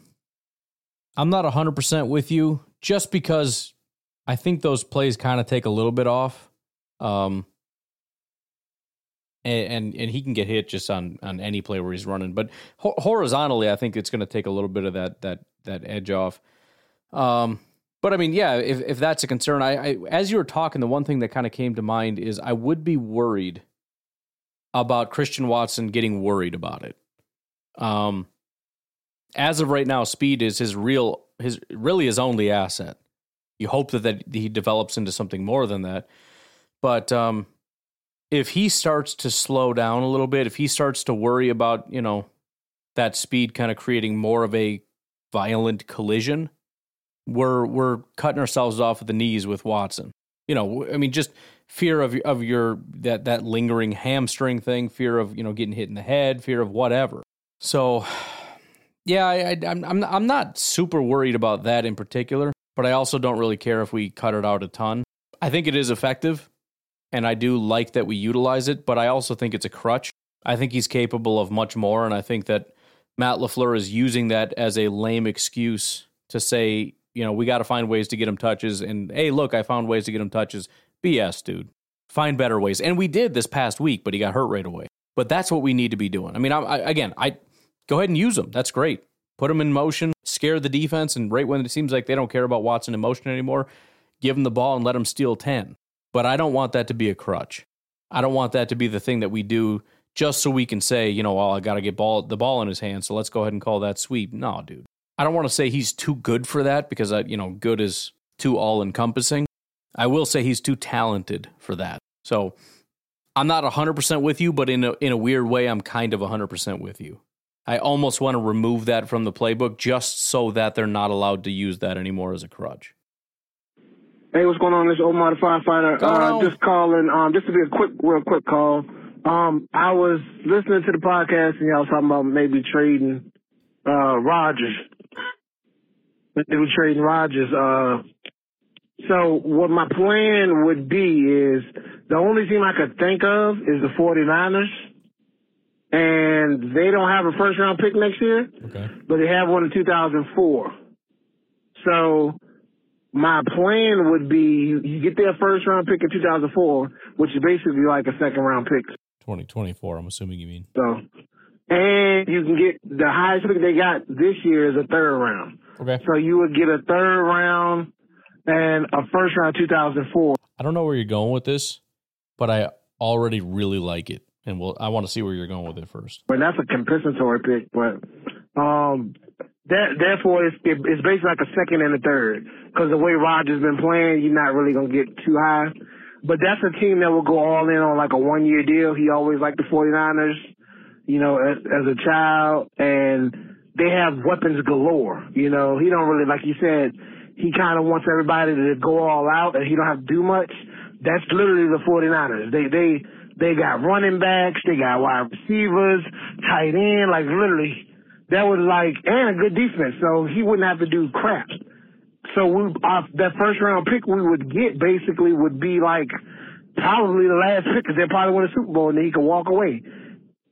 I'm not 100% with you just because I think those plays kind of take a little bit off. Um, and, and, and he can get hit just on on any play where he's running, but ho- horizontally, I think it's going to take a little bit of that that that edge off. Um, but I mean, yeah, if if that's a concern, I, I as you were talking, the one thing that kind of came to mind is I would be worried about Christian Watson getting worried about it. Um, as of right now, speed is his real his really his only asset. You hope that, that he develops into something more than that. But um, if he starts to slow down a little bit, if he starts to worry about, you know, that speed kind of creating more of a violent collision, we're we're cutting ourselves off at the knees with Watson. You know, I mean, just fear of of your that that lingering hamstring thing, fear of you know getting hit in the head, fear of whatever. So, yeah, I, I'm I'm I'm not super worried about that in particular, but I also don't really care if we cut it out a ton. I think it is effective, and I do like that we utilize it, but I also think it's a crutch. I think he's capable of much more, and I think that Matt LaFleur is using that as a lame excuse to say you know, we got to find ways to get him touches. And hey, look, I found ways to get him touches. BS, dude. Find better ways. And we did this past week, but he got hurt right away. But that's what we need to be doing. I mean, I, I, again, I go ahead and use them. That's great. Put them in motion, scare the defense, and right when it seems like they don't care about Watson in motion anymore, give him the ball and let him steal 10. But I don't want that to be a crutch. I don't want that to be the thing that we do just so we can say, you know, well, I got to get ball the ball in his hand, so let's go ahead and call that sweep. No, dude. I don't want to say he's too good for that because I, you know, good is too all encompassing. I will say he's too talented for that. So I'm not 100% with you, but in a, in a weird way, I'm kind of 100% with you. I almost want to remove that from the playbook just so that they're not allowed to use that anymore as a crutch. Hey, what's going on? This is Omar the firefighter. Uh, just calling. Um, just to be a quick, real quick call. Um, I was listening to the podcast and y'all was talking about maybe trading uh, Rodgers they were trading Rodgers. Uh, so what my plan would be is the only team I could think of is the 49ers. And they don't have a first round pick next year, okay. but they have one in 2004. So my plan would be you get their first round pick in 2004, which is basically like a second round pick. 2024, I'm assuming you mean. So, and you can get the highest pick they got this year is a third round. Okay. So you would get a third round and a first round 2004. I don't know where you're going with this, but I already really like it, and we'll, I want to see where you're going with it first. But that's a compensatory pick, but um, that therefore it's it, it's basically like a second and a third because the way Rodgers been playing, you're not really gonna get too high. But that's a team that will go all in on like a one year deal. He always liked the 49ers, you know, as, as a child and they have weapons galore. You know, he don't really, like you said, he kind of wants everybody to go all out and he don't have to do much. That's literally the 49ers. They, they, they got running backs, they got wide receivers, tight end, like literally, that was like, and a good defense. So he wouldn't have to do crap. So we, uh, that first round pick we would get basically would be like probably the last pick because they probably win a Super Bowl and then he could walk away.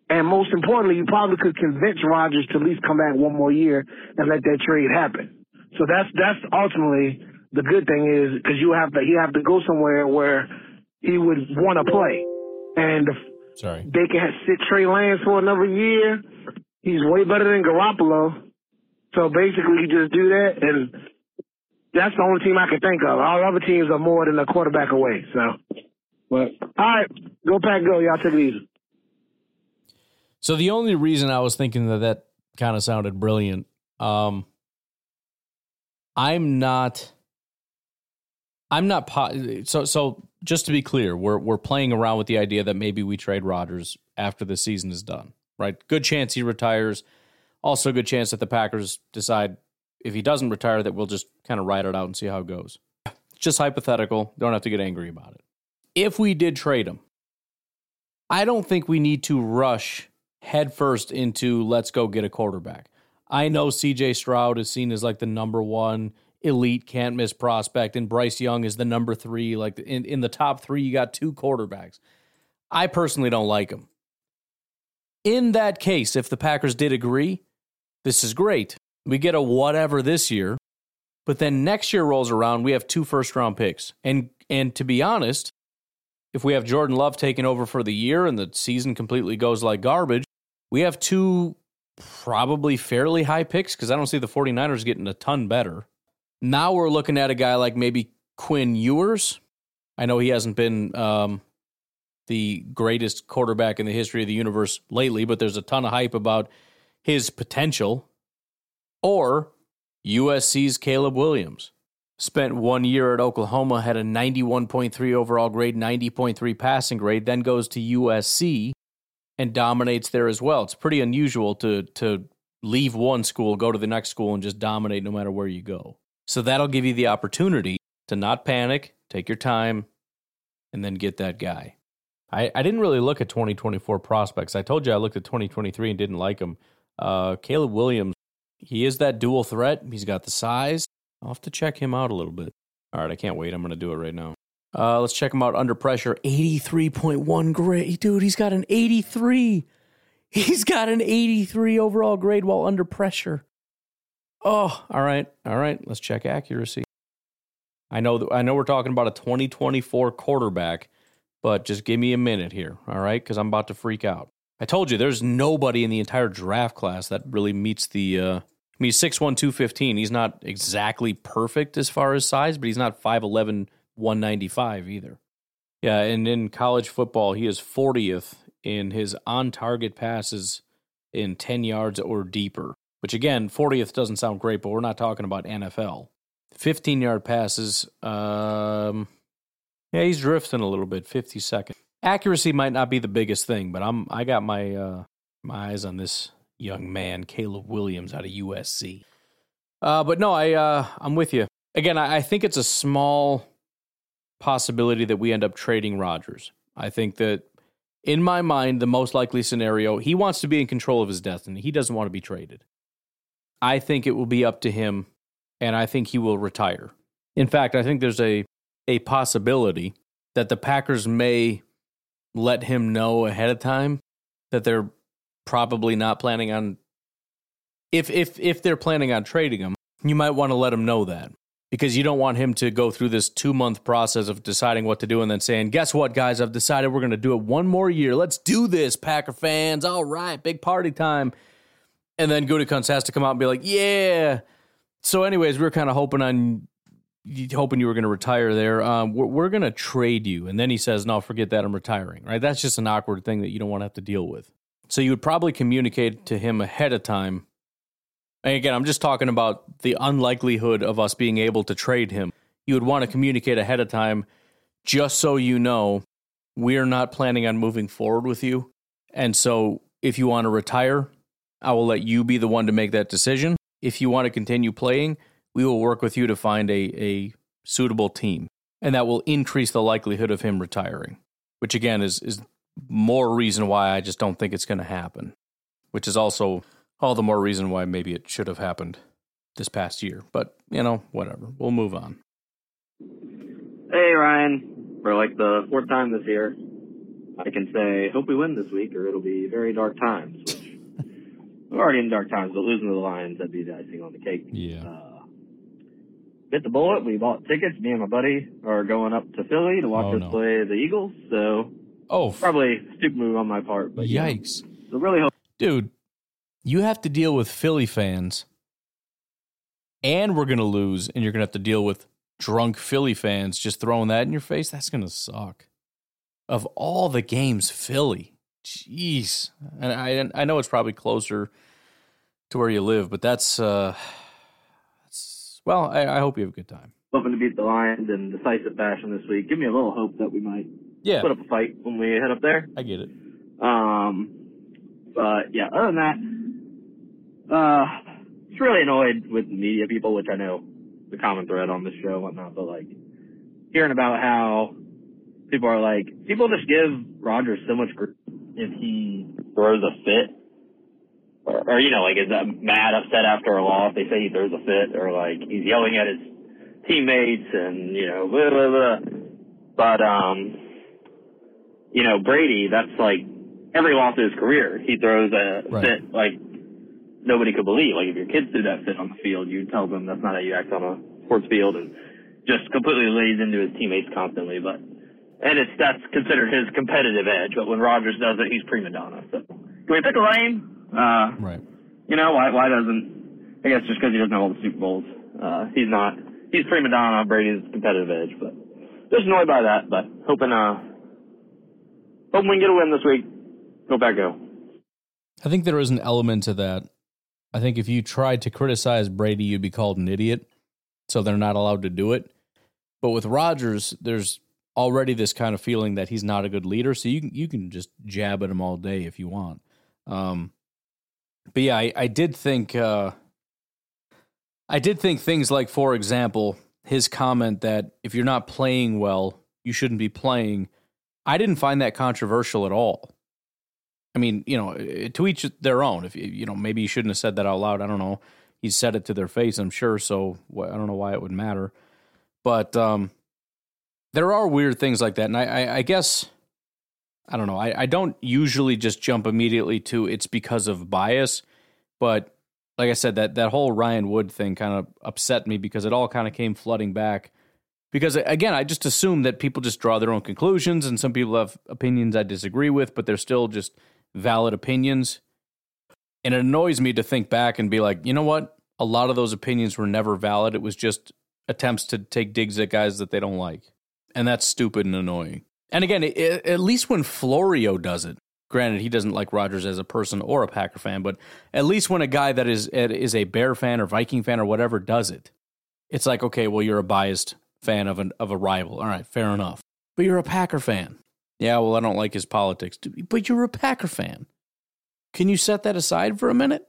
And most importantly, you probably could convince Rodgers to at least come back one more year and let that trade happen. So that's that's ultimately the good thing is because you have to you have to go somewhere where he would want to play, and if Sorry. they can sit Trey Lance for another year. He's way better than Garoppolo. So basically, you just do that, and that's the only team I can think of. All other teams are more than a quarterback away. So, but all right, go pack, go. Y'all take it easy. So the only reason I was thinking that that kind of sounded brilliant, um, I'm not, I'm not. Po- so so just to be clear, we're we're playing around with the idea that maybe we trade Rodgers after the season is done. Right, good chance he retires. Also, good chance that the Packers decide if he doesn't retire that we'll just kind of ride it out and see how it goes. Just hypothetical. Don't have to get angry about it. If we did trade him, I don't think we need to rush headfirst into let's go get a quarterback. I know CJ Stroud is seen as like the number one elite can't miss prospect, and Bryce Young is the number three. Like in, in the top three, you got two quarterbacks. I personally don't like him. In that case, if the Packers did agree, this is great. We get a whatever this year, but then next year rolls around, we have two first round picks. And and to be honest, if we have Jordan Love taking over for the year and the season completely goes like garbage, we have two probably fairly high picks because I don't see the 49ers getting a ton better. Now we're looking at a guy like maybe Quinn Ewers. I know he hasn't been um, the greatest quarterback in the history of the universe lately, but there's a ton of hype about his potential. Or USC's Caleb Williams. Spent one year at Oklahoma, had a 91.3 overall grade, 90.3 passing grade, then goes to USC and dominates there as well. It's pretty unusual to to leave one school, go to the next school, and just dominate no matter where you go. So that'll give you the opportunity to not panic, take your time, and then get that guy. I, I didn't really look at 2024 prospects. I told you I looked at 2023 and didn't like him. Uh, Caleb Williams, he is that dual threat. He's got the size. I'll have to check him out a little bit. All right, I can't wait. I'm going to do it right now. Uh, let's check him out under pressure. 83.1 grade. Dude, he's got an 83. He's got an 83 overall grade while under pressure. Oh, all right. All right. Let's check accuracy. I know I know we're talking about a 2024 quarterback, but just give me a minute here, all right? Cuz I'm about to freak out. I told you there's nobody in the entire draft class that really meets the uh I mean, he's 6'1, 215. He's not exactly perfect as far as size, but he's not 5'11, 195 either. Yeah, and in college football, he is 40th in his on target passes in 10 yards or deeper, which again, 40th doesn't sound great, but we're not talking about NFL. 15 yard passes, um, yeah, he's drifting a little bit, 52nd. Accuracy might not be the biggest thing, but I'm I got my uh, my eyes on this young man, Caleb Williams out of USC. Uh, but no, I uh, I'm with you. Again, I, I think it's a small possibility that we end up trading Rodgers. I think that in my mind, the most likely scenario, he wants to be in control of his destiny. He doesn't want to be traded. I think it will be up to him, and I think he will retire. In fact, I think there's a a possibility that the Packers may let him know ahead of time that they're probably not planning on if if if they're planning on trading him, you might want to let him know that because you don't want him to go through this 2 month process of deciding what to do and then saying, "Guess what, guys? I've decided we're going to do it one more year. Let's do this, Packer fans. All right, big party time." And then Gutekunst has to come out and be like, "Yeah." So anyways, we were kind of hoping on hoping you were going to retire there. Um, we're, we're going to trade you. And then he says, no, forget that. I'm retiring. Right. That's just an awkward thing that you don't want to have to deal with. So you would probably communicate to him ahead of time. And again, I'm just talking about the unlikelihood of us being able to trade him. You would want to communicate ahead of time just so you know we're not planning on moving forward with you. And so if you want to retire, I will let you be the one to make that decision. If you want to continue playing, we will work with you to find a, a suitable team. And that will increase the likelihood of him retiring, which again is, is more reason why I just don't think it's going to happen, which is also all the more reason why maybe it should have happened this past year. But, you know, whatever. We'll move on. Hey, Ryan. For like the fourth time this year, I can say, hope we win this week or it'll be very dark times. We're already in dark times, but losing to the Lions, that'd be the icing on the cake. Yeah. Uh, bit the bullet. We bought tickets. Me and my buddy are going up to Philly to watch Oh, us no. play the Eagles. So, Oh, probably stupid move on my part, but you know. yikes. So really hope. Dude, you have to deal with Philly fans, and we're going to lose, and you're going to have to deal with drunk Philly fans just throwing that in your face. That's going to suck. Of all the games, Philly, jeez. And I, I know it's probably closer to where you live, but that's, uh, that's well, I, I hope you have a good time. hoping to beat the Lions in decisive fashion this week. Give me a little hope that we might Yeah. put up a fight when we head up there. I get it. Um, but yeah, other than that, uh, just really annoyed with media people, which I know the common thread on this show and whatnot, but like hearing about how people are like, people just give Rodgers so much grief if he throws a fit. Or, or, you know, like is that mad upset after a loss? They say he throws a fit or like he's yelling at his teammates and, you know, blah, blah, blah. But, um, you know, Brady, that's like every loss of his career, he throws a Right. fit like nobody could believe. Like if your kids did that fit on the field, you'd tell them that's not how you act on a sports field, and just completely lays into his teammates constantly. But and it's that's considered his competitive edge. But when Rodgers does it, he's prima donna. So can we pick a lane? Uh, right. You know why? Why doesn't? I guess just because he doesn't have all the Super Bowls. Uh, he's not. He's prima donna. Brady's competitive edge, but just annoyed by that. But hoping, uh, hoping we can get a win this week. Go back, go. I think there is an element to that. I think if you tried to criticize Brady, you'd be called an idiot. So they're not allowed to do it. But with Rodgers, there's already this kind of feeling that he's not a good leader. So you can you can just jab at him all day if you want. Um, but yeah, I, I did think uh, I did think things like, for example, his comment that if you're not playing well, you shouldn't be playing. I didn't find that controversial at all. I mean, you know, to each their own. If you, you know, maybe you shouldn't have said that out loud. I don't know. He said it to their face, I'm sure. So I don't know why it would matter. But um, there are weird things like that, and I, I, I guess I don't know. I, I don't usually just jump immediately to it's because of bias, but like I said, that that whole Ryan Wood thing kind of upset me because it all kind of came flooding back. Because again, I just assume that people just draw their own conclusions, and some people have opinions I disagree with, but they're still just valid opinions. And it annoys me to think back and be like, you know what? A lot of those opinions were never valid. It was just attempts to take digs at guys that they don't like. And that's stupid and annoying. And again, it, at least when Florio does it, granted, he doesn't like Rodgers as a person or a Packer fan, but at least when a guy that is is a Bear fan or Viking fan or whatever does it, it's like, okay, well, you're a biased fan of an of a rival. All right, fair enough. But you're a Packer fan. Yeah, well, I don't like his politics, but you're a Packer fan. Can you set that aside for a minute?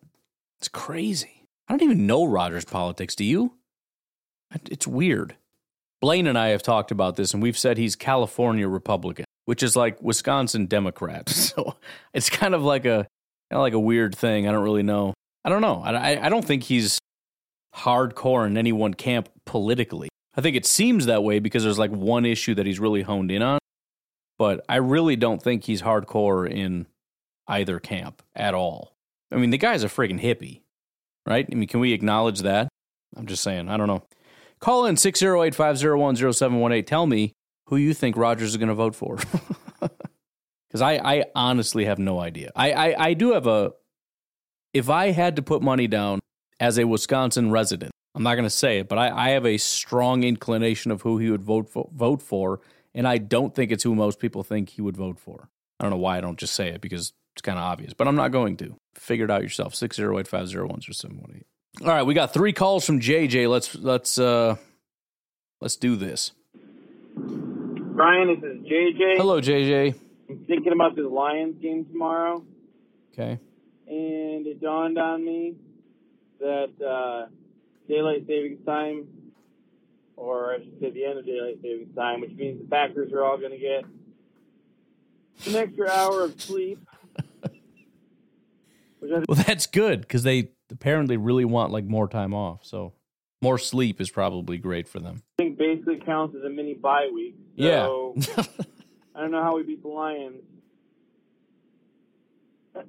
It's crazy. I don't even know Rodgers' politics. Do you? It's weird. Blaine and I have talked about this, and we've said he's California Republican, which is like Wisconsin Democrat. So it's kind of like a kind of like a weird thing. I don't really know. I don't know. I, I don't think he's hardcore in any one camp politically. I think it seems that way because there's like one issue that he's really honed in on. But I really don't think he's hardcore in either camp at all. I mean, the guy's a friggin' hippie, right? I mean, can we acknowledge that? I'm just saying. I don't know. Call in 608 501 0718. Tell me who you think Rodgers is going to vote for. Because I, I honestly have no idea. I, I, I do have a. If I had to put money down as a Wisconsin resident, I'm not going to say it, but I, I have a strong inclination of who he would vote for, vote for, and I don't think it's who most people think he would vote for. I don't know why I don't just say it because it's kind of obvious, but I'm not going to. Figure it out yourself. 608 501 0718. All right, we got three calls from JJ. Let's let's uh let's do this. Brian, this is JJ. Hello, JJ. I'm thinking about this Lions game tomorrow, Okay. and it dawned on me that uh, daylight savings time, or I should say the end of daylight savings time, which means the Packers are all going to get an extra hour of sleep. Well, that's good because they apparently really want like more time off. So more sleep is probably great for them. I think basically counts as a mini bye week. Yeah. I don't know how we beat the Lions.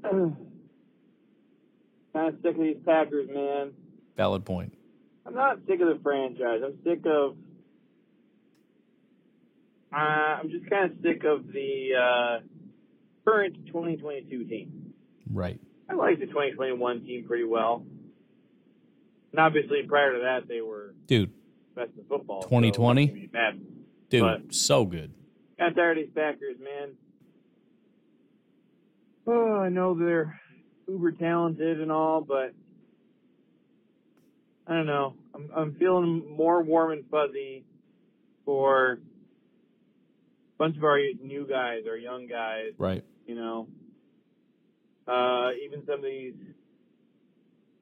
kind of sick of these Packers, man. Valid point. I'm not sick of the franchise. I'm sick of. Uh, I'm just kind of sick of the uh, current 2022 team. Right. I like the 2021 team pretty well. And obviously, prior to that, they were Dude, best in football. 2020? I'm not gonna be mad. dude, But- so good. Got tired of these Packers, man. Oh, I know they're uber talented and all, but I don't know. I'm I'm feeling more warm and fuzzy for a bunch of our new guys, our young guys. Right. You know, uh, even some of these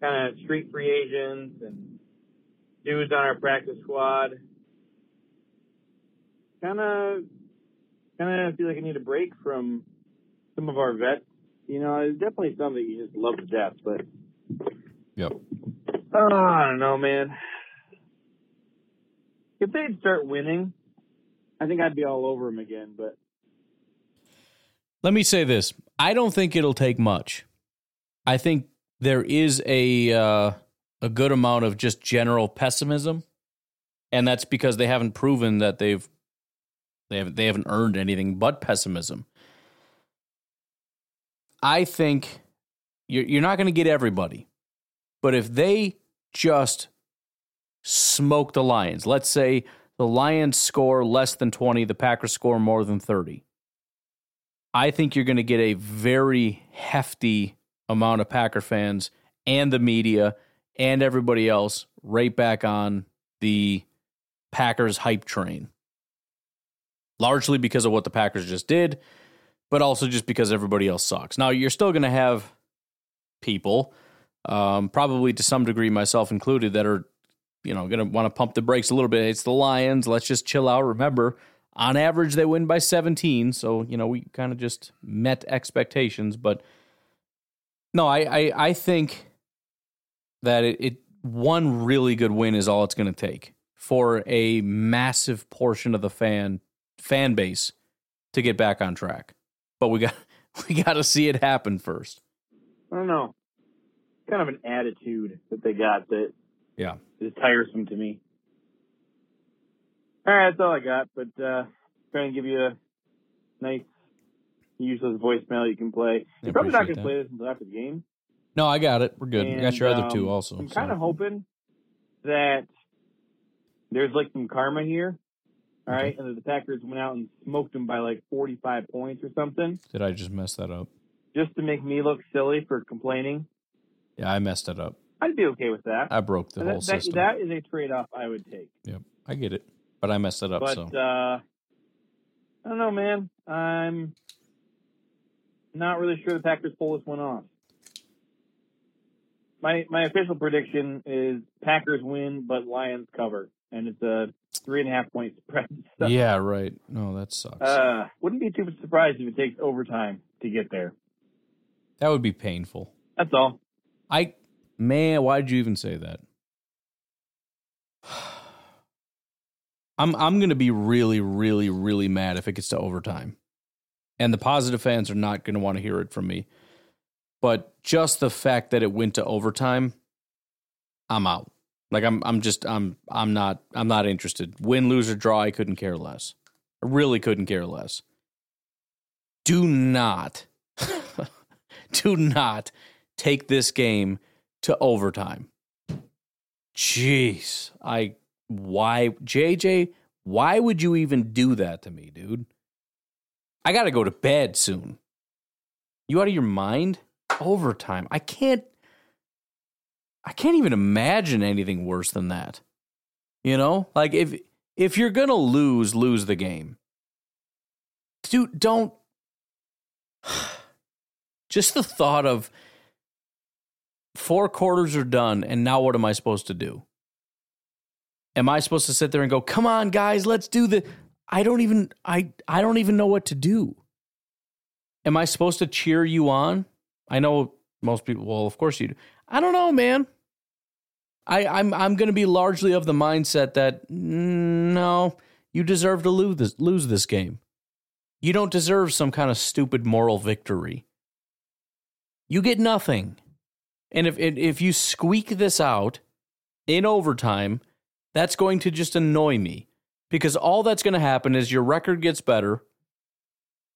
kind of street free agents and dudes on our practice squad. Kind of, kind of feel like I need a break from some of our vets. You know, it's definitely some that you just love to death, but Yep. Oh, I don't know, man. If they'd start winning, I think I'd be all over them again. But Let me say this. I don't think it'll take much. I think there is a uh, a good amount of just general pessimism, and that's because they haven't proven that they've they haven't they haven't earned anything but pessimism. I think you're you're not going to get everybody, but if they just smoke the Lions, let's say the Lions score less than twenty, the Packers score more than thirty. I think you're going to get a very hefty amount of Packer fans and the media and everybody else right back on the Packers hype train. Largely because of what the Packers just did, but also just because everybody else sucks. Now, you're still going to have people, um, probably to some degree, myself included, that are, you know, going to want to pump the brakes a little bit. It's the Lions. Let's just chill out. Remember, on average, they win by 17. So, you know, we kind of just met expectations. But no, I, I, I think that it, it one really good win is all it's going to take for a massive portion of the fan fan base to get back on track. But we got we got to see it happen first. I don't know. Kind of an attitude that they got that Yeah. is tiresome to me. All right, that's all I got. But uh, trying to give you a nice useless voicemail you can play. You're probably not going appreciate to play this until after the game. No, I got it. We're good. we got your And, other two um, also. I'm so. kind of hoping that there's like some karma here. All right, and that the Packers went out and smoked them by like 45 points or something, Did I just mess that up? just to make me look silly for complaining. Yeah, I messed it up. I'd be okay with that. I broke the that, whole system. that is a trade-off I would take. Yep, I get it, but I messed it up. But so uh, I don't know, man. I'm not really sure the Packers pull this one off. My my official prediction is Packers win, but Lions cover, and it's a three and a half point spread. So, yeah, right. No, that sucks. Uh, wouldn't be too surprised if it takes overtime to get there. that would be painful. That's all. I man, why did you even say that? I'm I'm gonna be really, really, really mad if it gets to overtime. And the positive fans are not gonna want to hear it from me. But just the fact that it went to overtime, I'm out. Like I'm I'm just I'm I'm not I'm not interested. Win, lose, or draw, I couldn't care less. I really couldn't care less. Do not do not take this game to overtime. Jeez, I why JJ, why would you even do that to me, dude? I got to go to bed soon. You out of your mind? Overtime. I can't I can't even imagine anything worse than that. You know? Like if if you're going to lose, lose the game. Dude, don't just the thought of four quarters are done and now what am I supposed to do? Am I supposed to sit there and go, "Come on guys, let's do the I don't even I I don't even know what to do. Am I supposed to cheer you on? I know most people well, of course you do. I don't know, man. I I'm I'm going to be largely of the mindset that mm, no, you deserve to lose this lose this game. You don't deserve some kind of stupid moral victory. You get nothing. And if if you squeak this out in overtime, that's going to just annoy me because all that's going to happen is your record gets better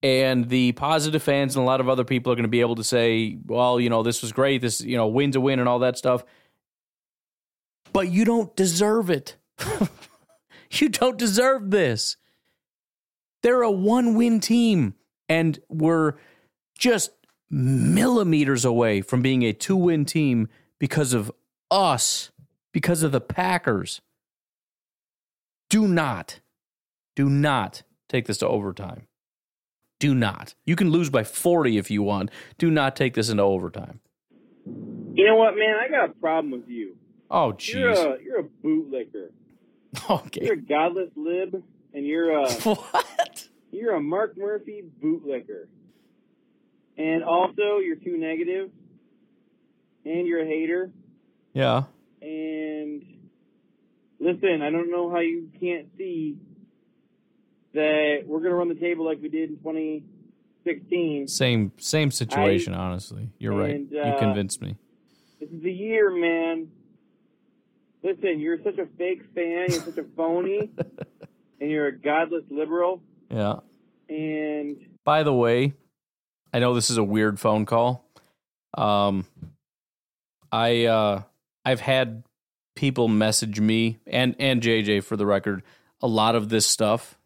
and the positive fans and a lot of other people are going to be able to say, well, you know, this was great. This, you know, win's a win and all that stuff. But you don't deserve it. you don't deserve this. They're a one win team and we're just millimeters away from being a two win team because of us, because of the Packers. Do not, do not take this to overtime. Do not. You can lose by 40 if you want. Do not take this into overtime. You know what, man? I got a problem with you. Oh, You're jeez. a you're a bootlicker. Okay. You're a godless lib, and you're a what? You're a Mark Murphy bootlicker, and also you're too negative, and you're a hater. Yeah. And listen, I don't know how you can't see that we're gonna run the table like we did in 2016. Same same situation, honestly. You're right. and, You uh, convinced me. This is the year, man. Listen, you're such a fake fan. You're such a phony, and you're a godless liberal. Yeah. And By the way, I know this is a weird phone call. Um, I uh, I've had people message me and and JJ for the record a lot of this stuff,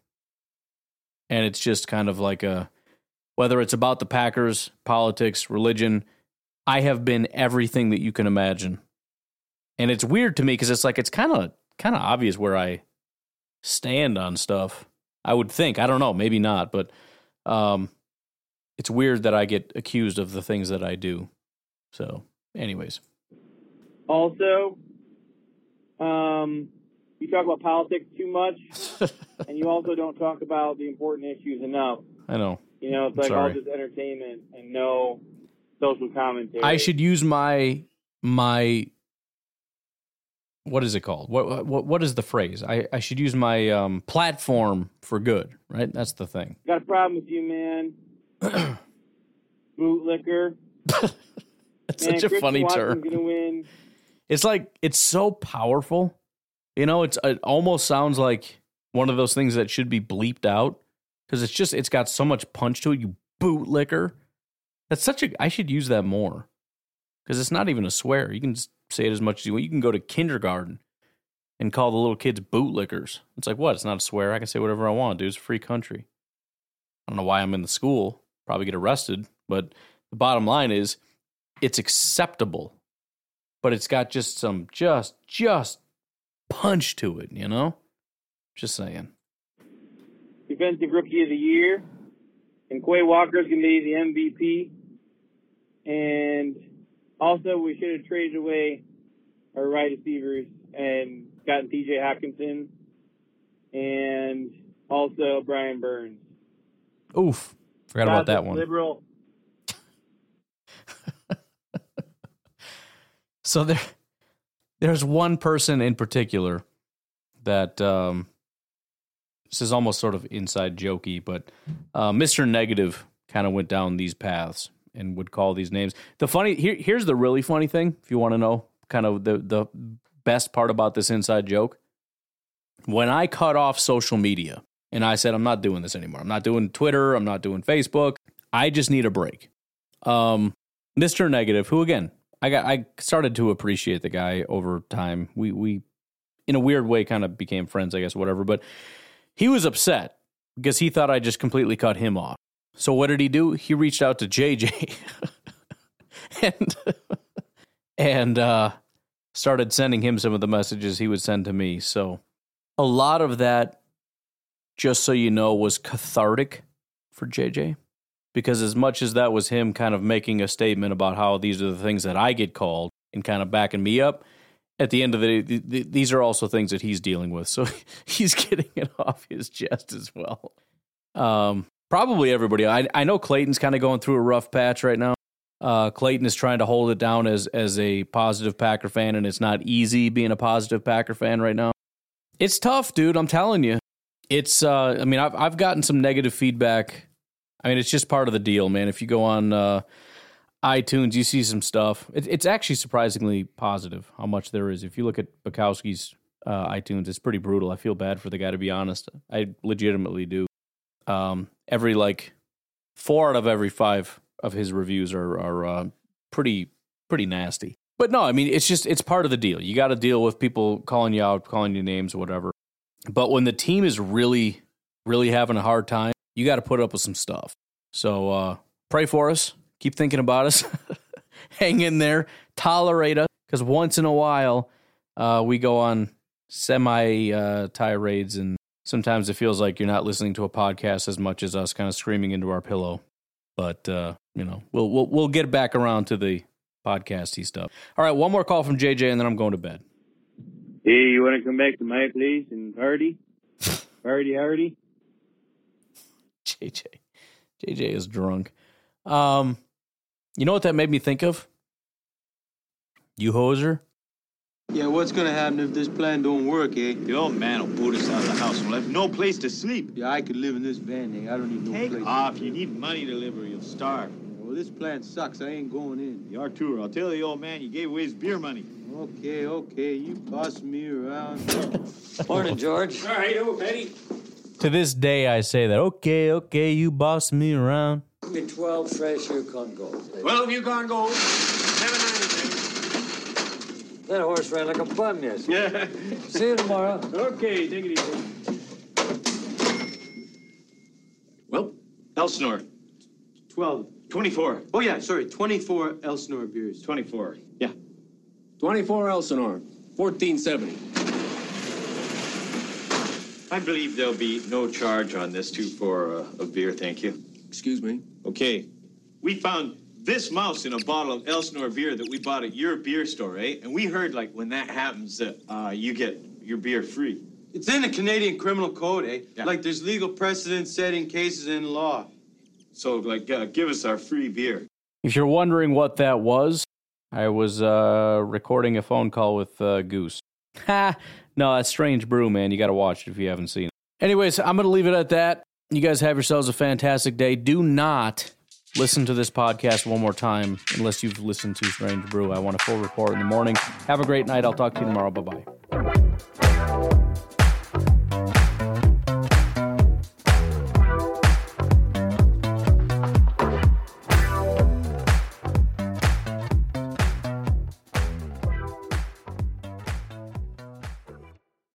and it's just kind of like a whether it's about the Packers, politics, religion. I have been everything that you can imagine, and it's weird to me because it's like it's kind of kind of obvious where I stand on stuff. I would think. I don't know. Maybe not, but um, it's weird that I get accused of the things that I do. So, anyways, also, um, you talk about politics too much, and you also don't talk about the important issues enough. I know. You know, it's I'm like all sorry. just entertainment and no social commentary. I should use my my what is it called? What what what is the phrase? I I should use my um platform for good, right? That's the thing. Got a problem with you, man. Bootlicker. That's Man, such a funny Watson's term. Win. It's like it's so powerful. You know, it's it almost sounds like one of those things that should be bleeped out because it's just it's got so much punch to it. You bootlicker. That's such a. I should use that more because it's not even a swear. You can just say it as much as you want. You can go to kindergarten and call the little kids bootlickers. It's like what? It's not a swear. I can say whatever I want, dude. It's a free country. I don't know why I'm in the school. Probably get arrested, but the bottom line is it's acceptable but it's got just some just just punch to it, you know? Just saying. Defensive Rookie of the Year. And Quay Walker's going to be the MVP. And also, we should have traded away our right receivers and gotten TJ Hockenson and also Brian Burns. Oof. Forgot about that one. Liberal. So there there's one person in particular that um this is almost sort of inside jokey, but uh, Mr. Negative kind of went down these paths and would call these names. The funny here here's the really funny thing, if you want to know kind of the the best part about this inside joke. When I cut off social media and I said I'm not doing this anymore. I'm not doing Twitter, I'm not doing Facebook. I just need a break. Um Mr. Negative, who again, I got I started to appreciate the guy over time. We we in a weird way kind of became friends, I guess, whatever, but he was upset because he thought I just completely cut him off. So what did he do? He reached out to JJ and and uh started sending him some of the messages he would send to me. So a lot of that just so you know was cathartic for JJ because as much as that was him kind of making a statement about how these are the things that I get called and kind of backing me up, at the end of the day, th- th- these are also things that he's dealing with. So he's getting it off his chest as well. Um, probably everybody. I, I know Clayton's kind of going through a rough patch right now. Uh, Clayton is trying to hold it down as as a positive Packer fan, and it's not easy being a positive Packer fan right now. It's tough, dude. I'm telling you. It's. Uh, I mean, I've I've gotten some negative feedback I mean, it's just part of the deal, man. If you go on uh, iTunes, you see some stuff. It, it's actually surprisingly positive how much there is. If you look at Bukowski's uh, iTunes, it's pretty brutal. I feel bad for the guy, to be honest. I legitimately do. Um, every like four out of every five of his reviews are are uh, pretty pretty nasty. But no, I mean, it's just it's part of the deal. You got to deal with people calling you out, calling you names, whatever. But when the team is really really having a hard time, you got to put up with some stuff. So uh, pray for us. Keep thinking about us. Hang in there. Tolerate us. Because once in a while, uh, we go on semi uh, tirades, and sometimes it feels like you're not listening to a podcast as much as us kind of screaming into our pillow. But uh, you know, we'll we'll we'll get back around to the podcasty stuff. All right, one more call from JJ, and then I'm going to bed. Hey, you want to come back to my place and party? Party, hardy? JJ. JJ is drunk. Um, you know what that made me think of? You hoser. Yeah, what's gonna happen if this plan don't work, eh? The old man will boot us out of the house and we'll have no place to sleep. Yeah, I could live in this van, eh? I don't need no Take place. off. You need money to live or you'll starve. Well, this plan sucks. I ain't going in. You are too. I'll tell the old man you gave away his beer money. Okay, okay, you boss me around. Morning, George. All right, oh, Betty. To this day, I say that. Okay, okay, you boss me around. Give me 12 fresh Yukon Golds. please. Well, you gone gold. Seven That horse ran like a bum yesterday. Yeah. See you tomorrow. Okay, take it easy. Well, Elsinore. 12. 24. Oh, yeah, sorry, 24 Elsinore beers. 24. Yeah. 24 Elsinore, 1470. I believe there'll be no charge on this two for uh, a beer, thank you. Excuse me? Okay. We found this mouse in a bottle of Elsinore beer that we bought at your beer store, eh? And we heard, like, when that happens, that uh, you get your beer free. It's in the Canadian Criminal Code, eh? Yeah. Like there's legal precedent setting cases in law. So, like, uh, give us our free beer. If you're wondering what that was, I was uh, recording a phone call with uh, Goose. Ha! No, that's Strange Brew, man. You got to watch it if you haven't seen it. Anyways, I'm going to leave it at that. You guys have yourselves a fantastic day. Do not listen to this podcast one more time unless you've listened to Strange Brew. I want a full report in the morning. Have a great night. I'll talk to you tomorrow. Bye bye.